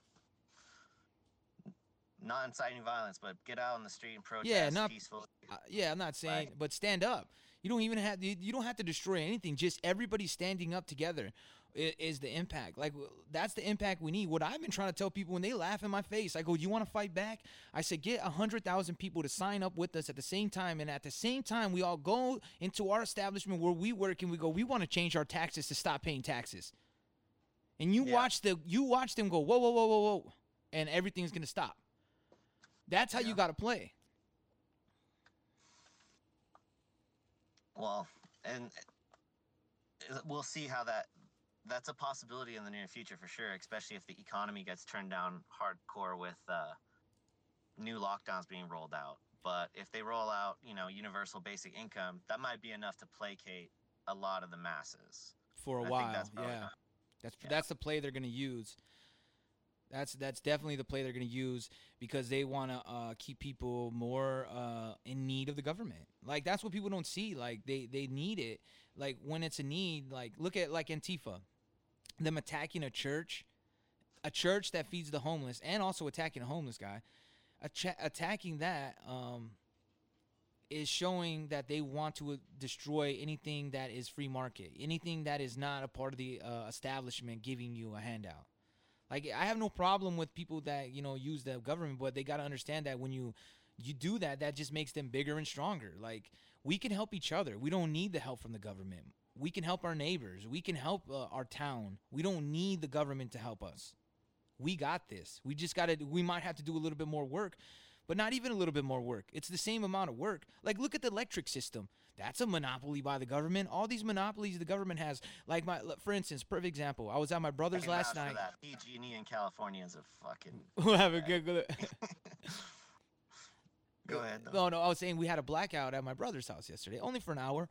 Not inciting violence, but get out on the street and protest Yeah, not- peacefully. Uh, yeah, I'm not saying, but stand up. You don't even have you, you don't have to destroy anything. Just everybody standing up together is, is the impact. Like that's the impact we need. What I've been trying to tell people when they laugh in my face, I go, "You want to fight back?" I said, "Get a hundred thousand people to sign up with us at the same time, and at the same time, we all go into our establishment where we work, and we go, we want to change our taxes to stop paying taxes." And you watch the you watch them go, "Whoa, whoa, whoa, whoa, whoa," and everything's gonna stop. That's how you got to play. Well, and uh, we'll see how that. That's a possibility in the near future for sure, especially if the economy gets turned down hardcore with uh, new lockdowns being rolled out. But if they roll out, you know, universal basic income, that might be enough to placate a lot of the masses. for a I while. that's yeah, not- that's that's the play they're gonna use. That's that's definitely the play they're going to use because they want to uh, keep people more uh, in need of the government. Like that's what people don't see. Like they they need it. Like when it's a need. Like look at like Antifa, them attacking a church, a church that feeds the homeless, and also attacking a homeless guy. Attacking that um, is showing that they want to uh, destroy anything that is free market, anything that is not a part of the uh, establishment giving you a handout. Like I have no problem with people that you know use the government, but they got to understand that when you you do that, that just makes them bigger and stronger. Like we can help each other. We don't need the help from the government. We can help our neighbors. We can help uh, our town. We don't need the government to help us. We got this. We just got to. We might have to do a little bit more work, but not even a little bit more work. It's the same amount of work. Like look at the electric system. That's a monopoly by the government. All these monopolies the government has. Like my, for instance, perfect example. I was at my brother's last night. PG&E in California is a fucking. We'll have a good. good Go ahead. Though. No, no, I was saying we had a blackout at my brother's house yesterday, only for an hour.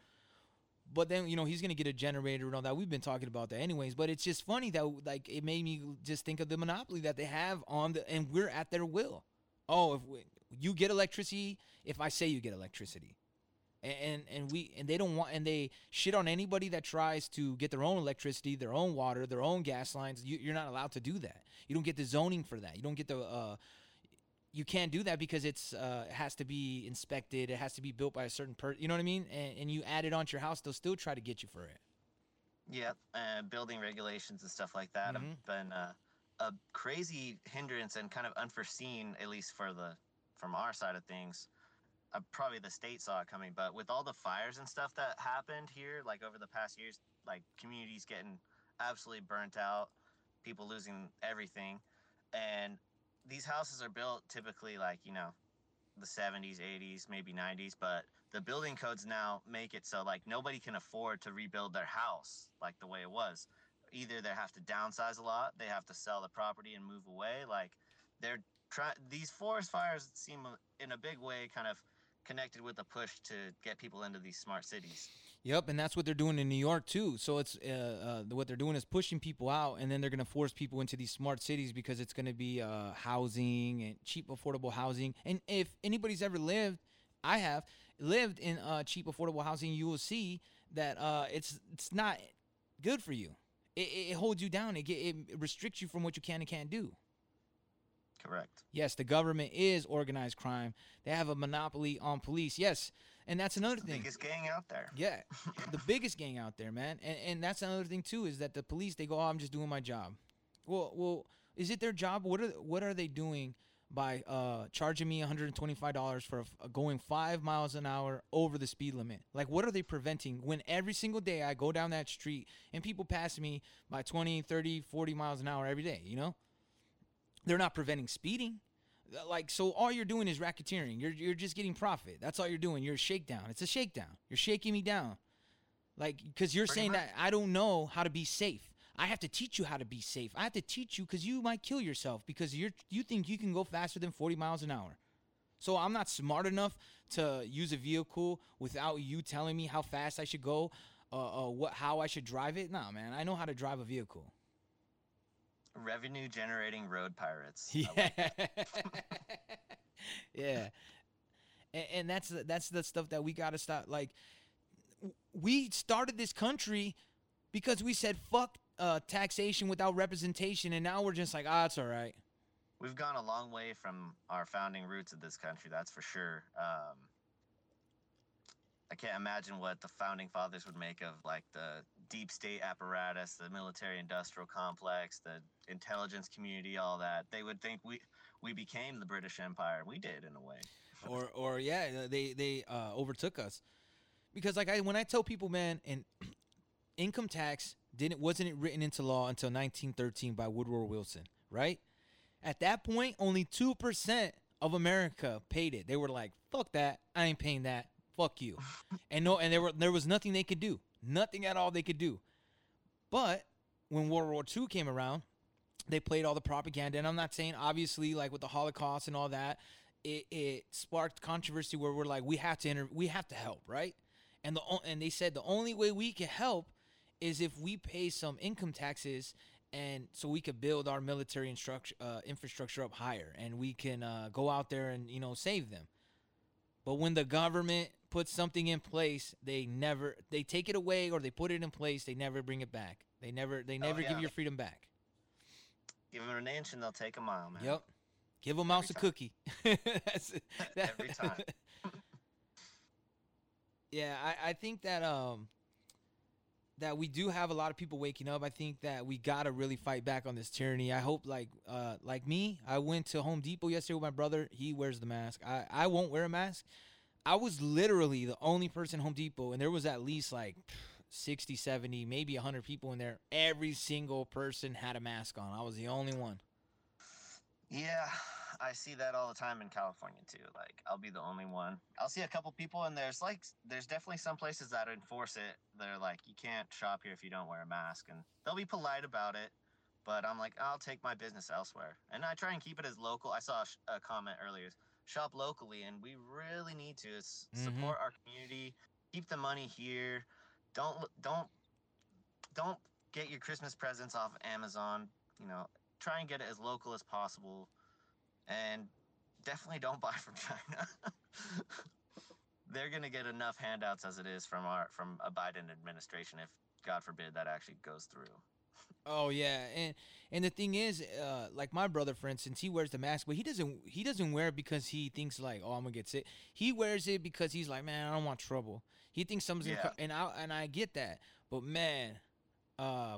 But then you know he's gonna get a generator and all that. We've been talking about that anyways. But it's just funny that like it made me just think of the monopoly that they have on the and we're at their will. Oh, if we, you get electricity, if I say you get electricity, and, and and we and they don't want and they shit on anybody that tries to get their own electricity, their own water, their own gas lines. You, you're not allowed to do that. You don't get the zoning for that. You don't get the uh, you can't do that because it's uh, it has to be inspected. It has to be built by a certain person. You know what I mean? And, and you add it onto your house, they'll still try to get you for it. Yep, uh, building regulations and stuff like that Mhm. have been uh, a crazy hindrance and kind of unforeseen, at least for the from our side of things. Uh, probably the state saw it coming, but with all the fires and stuff that happened here, like over the past years, like communities getting absolutely burnt out, people losing everything, and these houses are built typically like you know the 70s 80s maybe 90s but the building codes now make it so like nobody can afford to rebuild their house like the way it was either they have to downsize a lot they have to sell the property and move away like they're trying these forest fires seem in a big way kind of connected with a push to get people into these smart cities Yep, and that's what they're doing in New York too. So it's uh, uh, what they're doing is pushing people out, and then they're gonna force people into these smart cities because it's gonna be uh, housing and cheap, affordable housing. And if anybody's ever lived, I have lived in uh, cheap, affordable housing, you will see that uh, it's it's not good for you. It, it holds you down. It, it restricts you from what you can and can't do. correct Yes, the government is organized crime. They have a monopoly on police. Yes, and that's another thing. biggest gang out there Yeah, the biggest gang out there, man. And and that's another thing too is that the police they go, oh, I'm just doing my job. Well, well, is it their job? What are what are they doing by uh, charging me 125 dollars for f- going five miles an hour over the speed limit? Like, what are they preventing when every single day I go down that street and people pass me by 20, 30, 40 miles an hour every day? You know, they're not preventing speeding. Like so, all you're doing is racketeering. You're you're just getting profit. That's all you're doing. You're a shakedown. It's a shakedown. You're shaking me down, like because you're saying that I don't know how to be safe. I have to teach you how to be safe. I have to teach you because you might kill yourself because you're you think you can go faster than 40 miles an hour. So I'm not smart enough to use a vehicle without you telling me how fast I should go, uh, uh what how I should drive it. Nah, man, I know how to drive a vehicle. revenue generating road pirates Yeah. yeah. And, and that's the- that's the stuff that we got to stop. Like, we started this country because we said fuck uh, taxation without representation, and now we're just like, ah, it's all right. We've gone a long way from our founding roots of this country, that's for sure. Um, I can't imagine what the founding fathers would make of like the deep state apparatus, the military industrial complex, the intelligence community, all that. They would think we we became the British Empire. We did in a way. or or yeah, they they uh, overtook us because like I when I tell people, man, and income tax didn't wasn't it written into law until 1913 by Woodrow Wilson, right? At that point, only two percent of America paid it. They were like, "Fuck that! I ain't paying that. Fuck you," and no, and there were there was nothing they could do, nothing at all they could do. But when World War II came around, they played all the propaganda. And I'm not saying, obviously, like with the Holocaust and all that, it, it sparked controversy where we're like, we have to inter- we have to help, right? And the and they said the only way we can help is if we pay some income taxes and so we could build our military instruct- uh, infrastructure up higher, and we can uh, go out there and you know save them. But when the government puts something in place, they never they take it away or they put it in place. They never bring it back. They never they Oh, never yeah. give your freedom back. Give them an inch and they'll take a mile, man. Yep. Give a mouse a cookie. That's. That- Every time. yeah, I, I think that um that we do have a lot of people waking up. I think that we gotta really fight back on this tyranny. I hope like uh like me, I went to Home Depot yesterday with my brother. He wears the mask. I, I won't wear a mask. I was literally the only person Home Depot and there was at least like 60, 70, maybe 100 people in there. Every single person had a mask on. I was the only one. Yeah, I see that all the time in California too. Like, I'll be the only one. I'll see a couple people, and there's like, there's definitely some places that enforce it. They're like, you can't shop here if you don't wear a mask, and they'll be polite about it. But I'm like, I'll take my business elsewhere, and I try and keep it as local. I saw a, sh- a comment earlier: shop locally, and we really need to Mhm. support our community. Keep the money here. Don't don't don't get your Christmas presents off Amazon. You know, try and get it as local as possible, and definitely don't buy from China. They're gonna get enough handouts as it is from our from a Biden administration if God forbid that actually goes through. Oh yeah, and and the thing is, uh, like my brother, for instance, he wears the mask, but he doesn't he doesn't wear it because he thinks like, oh, I'm gonna get sick. He wears it because he's like, man, I don't want trouble. He thinks something's gonna, and I and I get that, but man, uh,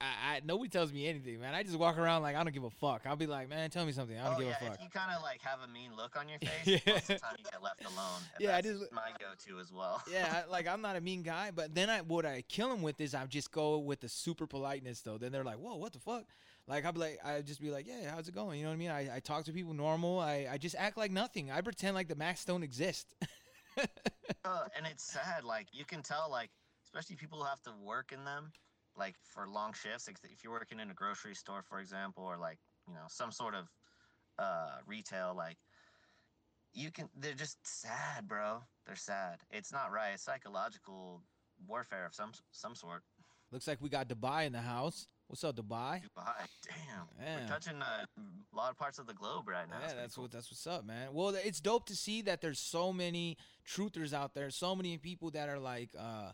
I, I nobody tells me anything, man. I just walk around like I don't give a fuck. I'll be like, man, tell me something. I don't oh give yeah, a fuck. if you kind of like have a mean look on your face, Yeah. most of the time you get left alone. Yeah, I that's just- my go-to as well. yeah, I- like I'm not a mean guy, but then I what I kill him with is I just go with the super politeness though. Then they're like, "Whoa, what the fuck?" Like I'll be like, I just be like, "Yeah, how's it going?" You know what I mean? I, I talk to people normal. I, I just act like nothing. I pretend like the masks don't exist. Uh, and it's sad. Like you can tell, like especially people who have to work in them, like for long shifts. If you're working in a grocery store, for example, or like you know some sort of uh, retail, like you can. They're just sad, bro. They're sad. It's not right. It's psychological warfare of some some sort. Looks like we got Dubai in the house. What's up, Dubai? Dubai, damn. Yeah. We're touching uh, a lot of parts of the globe right now. Yeah, that's cool. what that's what's up, man. Well, it's dope to see that there's so many truthers out there, so many people that are like, uh,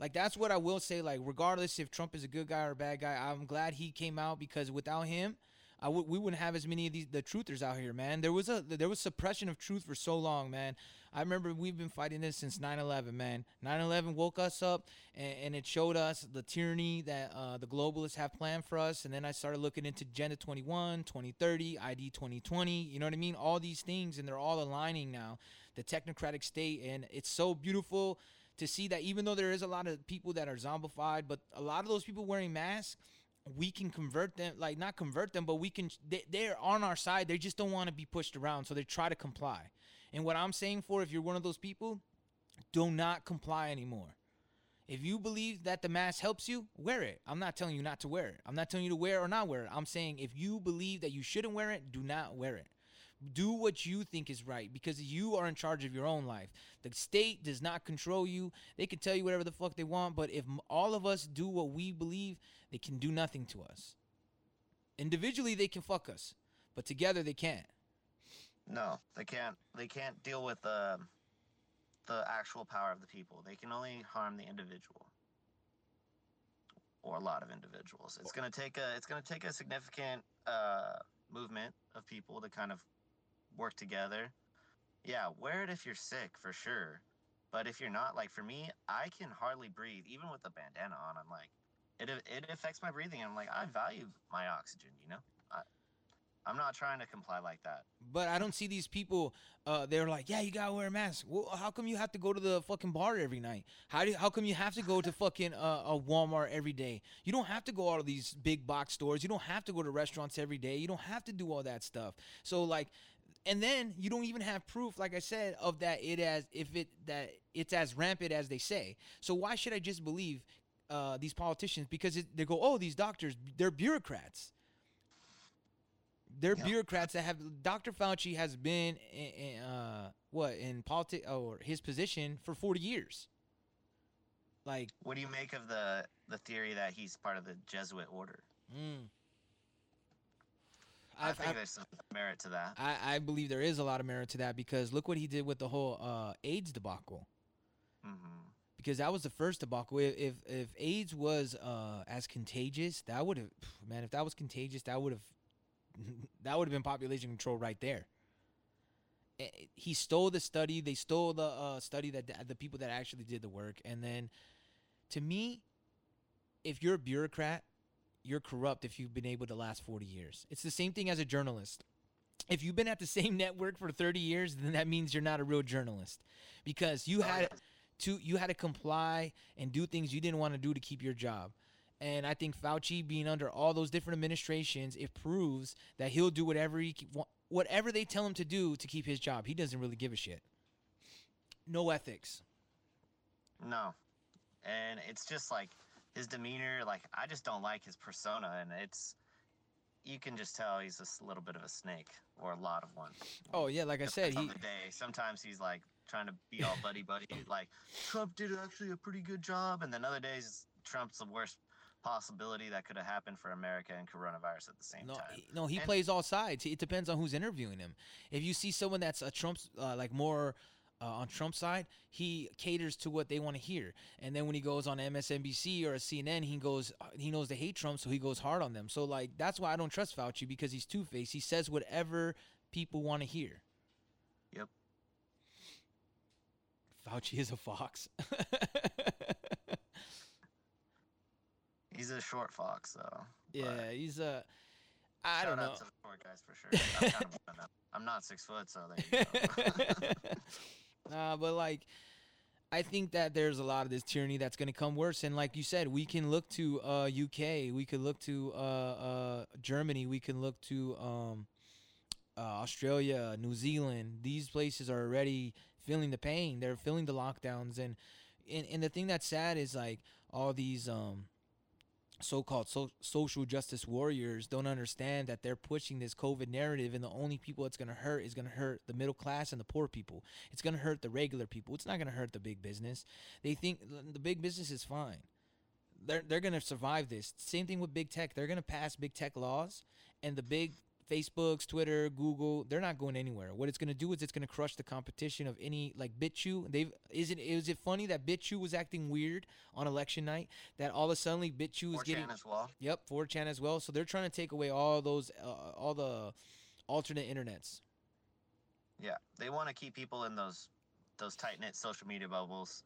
like that's what I will say. Like, regardless if Trump is a good guy or a bad guy, I'm glad he came out because without him, I would we wouldn't have as many of these the truthers out here, man. There was a there was suppression of truth for so long, man. I remember we've been fighting this since 9/11, man. 9/11 woke us up and, and it showed us the tyranny that uh, the globalists have planned for us. And then I started looking into Agenda 21, 2030, ID 2020. You know what I mean? All these things, and they're all aligning now. The technocratic state, and it's so beautiful to see that even though there is a lot of people that are zombified, but a lot of those people wearing masks we can convert them like not convert them but we can they, they're on our side. They just don't want to be pushed around so they try to comply. And what i'm saying for if you're one of those people do not comply anymore. If you believe that the mask helps you wear it. I'm not telling you not to wear it. I'm not telling you to wear or not wear it. I'm saying if you believe that you shouldn't wear it do not wear it do what you think is right because you are in charge of your own life. The state does not control you. They can tell you whatever the fuck they want, but if all of us do what we believe, they can do nothing to us. Individually, they can fuck us, but together they can't. No, they can't. They can't deal with the the actual power of the people. They can only harm the individual, or a lot of individuals. It's gonna take a. It's gonna take a significant uh, movement of people to kind of work together. Yeah, wear it if you're sick for sure, but if you're not, like for me, I can hardly breathe even with the bandana on. I'm like, it it affects my breathing. I'm like, I value my oxygen. You know, I, I'm not trying to comply like that. But I don't see these people. Uh, they're like, yeah, you gotta wear a mask. Well, how come you have to go to the fucking bar every night? How do? How come you have to go to fucking uh, a Walmart every day? You don't have to go out of these big box stores. You don't have to go to restaurants every day. You don't have to do all that stuff. So like, and then you don't even have proof, like I said, of that it as if it that it's as rampant as they say. So why should I just believe uh, these politicians? Because it, they go, oh, these doctors, they're bureaucrats. They're bureaucrats that have. Dr. Fauci has been in, in uh, what in politics or his position for forty years. Like, What do you make of the the theory that he's part of the Jesuit order. Mm. I think I've- there's some merit to that. I, I believe there is a lot of merit to that because look what he did with the whole uh, AIDS debacle. Mm-hmm. Because that was the first debacle. If if, if AIDS was uh, as contagious, that would have man. If that was contagious, that would have that would have been population control right there. Eh, He stole the study. They stole the uh, study that the people that actually did the work. And then, to me, if you're a bureaucrat, you're corrupt if you've been able to last 40 years. It's the same thing as a journalist. If you've been at the same network for 30 years, then that means you're not a real journalist because you had to you had to comply and do things you didn't want to do to keep your job. And I think Fauci being under all those different administrations, it proves that he'll do whatever he whatever they tell him to do to keep his job. He doesn't really give a shit. No ethics. No. And it's just like his demeanor, like I just don't like his persona and it's you can just tell he's a little bit of a snake or a lot of one. Oh yeah, like I said, on he the day. Sometimes he's like trying to be all buddy buddy, like Trump did actually a pretty good job, and then other days Trump's the worst possibility that could have happened for America and coronavirus at the same No, time. he, no, he And- plays all sides. It depends on who's interviewing him. If you see someone that's a Trump's uh, like more uh, on Trump's side, he caters to what they want to hear. And then when he goes on MSNBC or a CNN, he goes he knows they hate Trump, so he goes hard on them. So like that's why I don't trust Fauci because he's two faced. He says whatever people want to hear. Yep. Fauci is a fox. He's a short fox, though. yeah, he's a. I Shout don't know. out to the short guys for sure. I'm, kind of one of them. I'm not six foot, so there you go. Nah, but like, I think that there's a lot of this tyranny that's going to come worse. And like you said, we can look to uh, UK, we could look to uh, uh, Germany, we can look to um, uh, Australia, New Zealand. These places are already feeling the pain. They're feeling the lockdowns, and and, and the thing that's sad is like all these um, so-called so- social justice warriors don't understand that they're pushing this COVID narrative, and the only people it's gonna hurt is gonna hurt the middle class and the poor people. It's gonna hurt the regular people. It's not gonna hurt the big business. They think the big business is fine. They're they're gonna survive this. Same thing with big tech. They're gonna pass big tech laws, and the big Facebooks, Twitter, Google, they're not going anywhere. What it's gonna do is it's gonna crush the competition of any like BitChute. They've is it is it funny that BitChute was acting weird on election night? That all of a sudden BitChute is 4chan getting as well. Yep, 4chan as well. So they're trying to take away all those uh, all the alternate internets. Yeah, they want to keep people in those those tight knit social media bubbles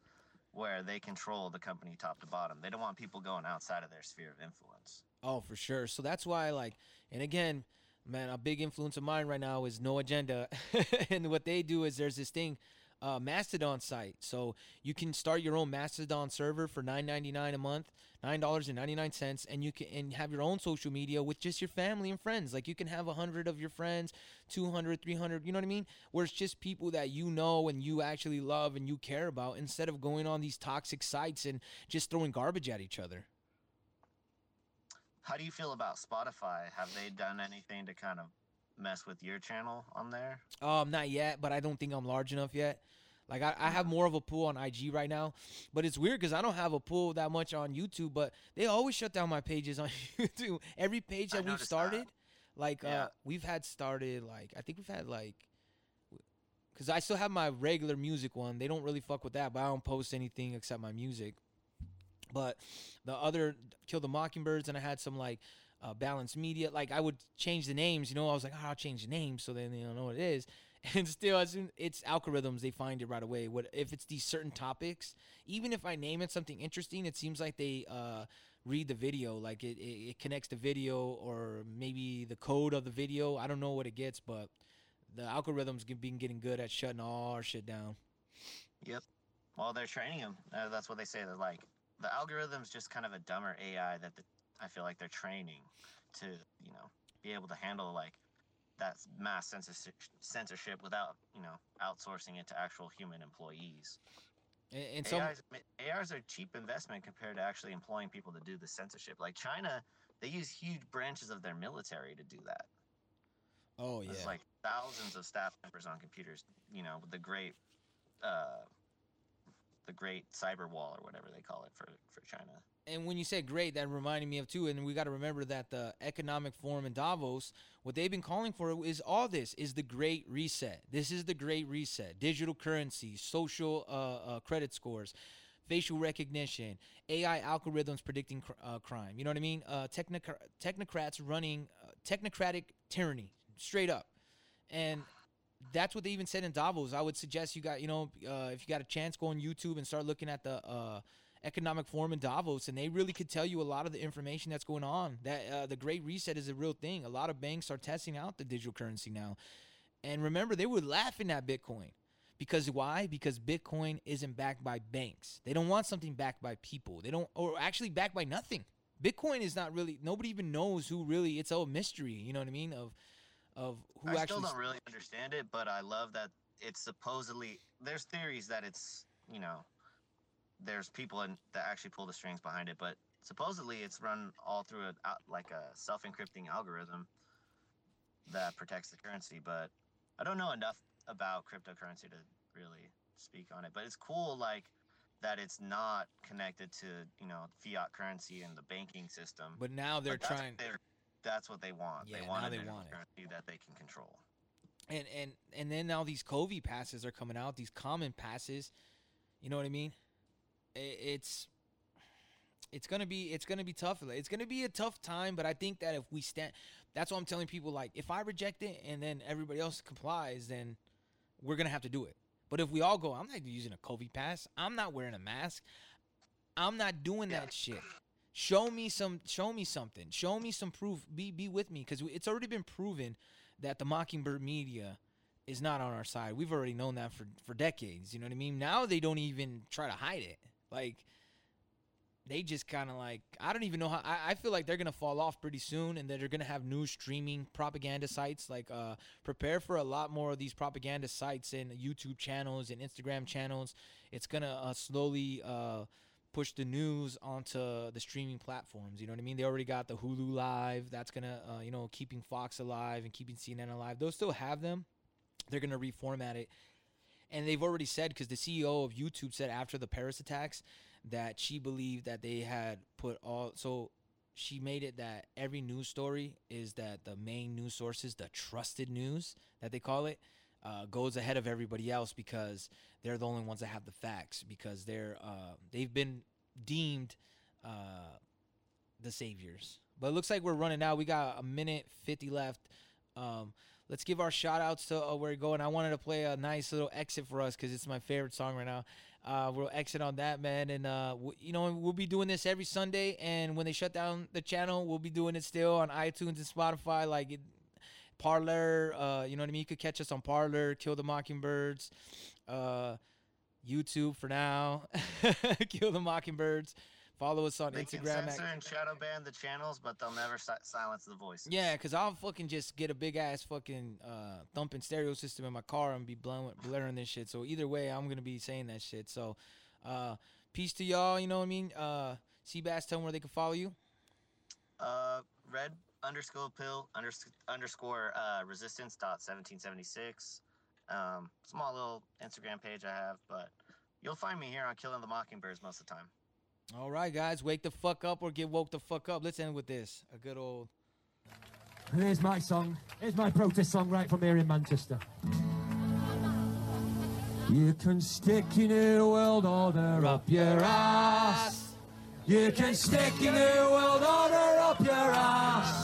where they control the company top to bottom. They don't want people going outside of their sphere of influence. Oh, for sure. So that's why, like, and again, man, a big influence of mine right now is No Agenda, and what they do is there's this thing, uh, Mastodon site. So you can start your own Mastodon server for nine ninety nine a month, nine dollars and ninety nine cents, and you can and have your own social media with just your family and friends. Like you can have hundred of your friends, 200, 300, You know what I mean? Where it's just people that you know and you actually love and you care about, instead of going on these toxic sites and just throwing garbage at each other. How do you feel about Spotify? Have they done anything to kind of mess with your channel on there? Um, not yet, but I don't think I'm large enough yet. Like I, I have more of a pool on IG right now, but it's weird because I don't have a pool that much on YouTube. But they always shut down my pages on YouTube. Every page that we've started, that. like Yeah. uh, we've had started like I think we've had like, because I still have my regular music one. They don't really fuck with that, but I don't post anything except my music. But the other Kill the Mockingbirds, and I had some like uh, balanced media. Like I would change the names, you know. I was like, oh, I'll change the names so then they don't know what it is. And still, as it's algorithms, they find it right away. What if it's these certain topics? Even if I name it something interesting, it seems like they uh, read the video. Like it, it, it connects the video or maybe the code of the video. I don't know what it gets, but the algorithms been getting good at shutting all our shit down. Yep. Well, they're training them. Uh, that's what they say. They're like the algorithm's just kind of a dumber AI that the, I feel like they're training to, you know, be able to handle like that mass censorship, censorship without, you know, outsourcing it to actual human employees. And, AIs, ma- AIs are cheap investment compared to actually employing people to do the censorship. Like China, they use huge branches of their military to do that. oh yeah, There's like thousands of staff members on computers. You know, the great, uh, the great cyber wall or whatever they call it for for China. and when you say great, that reminded me of too. And we got to remember that the economic forum in Davos, what they've been calling for is all this is the great reset. This is the great reset. Digital currency, social uh, uh, credit scores, facial recognition, AI algorithms predicting cr- uh, crime. You know what I mean? Uh, technoc- technocrats running uh, technocratic tyranny, straight up. And that's what they even said in Davos. I would suggest you got, you know, uh, if you got a chance, go on YouTube and start looking at the uh, economic forum in Davos, and they really could tell you a lot of the information that's going on. That uh, the Great Reset is a real thing. A lot of banks are testing out the digital currency now, and remember, they were laughing at Bitcoin because why? Because Bitcoin isn't backed by banks. They don't want something backed by people. They don't, or actually backed by nothing. Bitcoin is not really. Nobody even knows who really. It's a mystery. You know what I mean? Of of who I actually still don't really understand it, but I love that it's supposedly there's theories that it's you know there's people in, that actually pull the strings behind it, but supposedly it's run all through a like a self-encrypting algorithm that protects the currency. But I don't know enough about cryptocurrency to really speak on it. But it's cool, like that it's not connected to you know fiat currency and the banking system. But now they're trying- they're- That's what they want. Yeah, they want they want it. currency that they can control. and and and then now these COVID passes are coming out. These common passes, you know what I mean? I- It's it's gonna be it's gonna be tough. It's gonna be a tough time, but I think that if we stand, that's what I'm telling people. Like, if I reject it and then everybody else complies, then we're gonna have to do it. But if we all go, I'm not using a COVID pass. I'm not wearing a mask. I'm not doing that shit. Show me some. Show me something. Show me some proof. Be be with me because it's already been proven that the Mockingbird media is not on our side. We've already known that for for decades. You know what I mean? Now they don't even try to hide it. Like they just kind of like I don't even know how. I, I feel like they're gonna fall off pretty soon, and that they're gonna have new streaming propaganda sites. Like uh, prepare for a lot more of these propaganda sites and YouTube channels and Instagram channels. It's gonna uh, slowly uh, push the news onto the streaming platforms. You know what I mean? They already got the Hulu Live. That's gonna uh, you know keeping Fox alive and keeping CNN alive. They'll still have them. They're gonna reformat it and they've already said because the CEO of YouTube said after the Paris attacks that she believed that they had put all so she made it that every news story is that the main news sources, the trusted news that they call it, uh, goes ahead of everybody else because they're the only ones that have the facts because they're uh, they've been deemed uh, the saviors. But it looks like we're running out. We got a minute fifty left. Um, let's give our shout outs to uh, where we're going. I wanted to play a nice little exit for us because it's my favorite song right now. Uh, we'll exit on that, man. And, uh, w- you know, we'll be doing this every Sunday. And when they shut down the channel, we'll be doing it still on iTunes and Spotify. Like, it, Parler, uh, you know what I mean? You could catch us on Parler, Kill the Mockingbirds, uh, YouTube for now, Kill the Mockingbirds. Follow us on They can Instagram. at- censor and shadow ban the channels, but they'll never si- silence the voices. Yeah, because I'll fucking just get a big ass fucking uh, thumping stereo system in my car and be blowing, blaring this shit. So either way, I'm gonna be saying that shit. So, uh, peace to y'all. You know what I mean? Uh, Seabass, tell them where they can follow you. Uh, red underscore pill unders- underscore uh, resistance dot 1776. Um, small little Instagram page I have, but you'll find me here on Killing the Mockingbirds most of the time. All right, guys, wake the fuck up or get woke the fuck up. Let's end with this. A good old. Here's my song. Here's my protest song right from here in Manchester. You can stick your new world order up your ass. You can stick your new world order up your ass.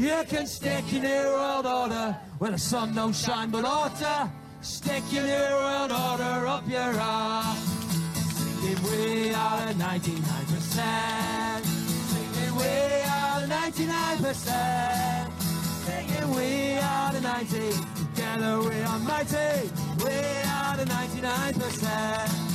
You can stick your new world order where the sun don't shine but ought to. Stick your new world order up your ass. Singing we are the 99%. Singing we are the 99%. Singing we are the 90. Together we are mighty. We are the 99%.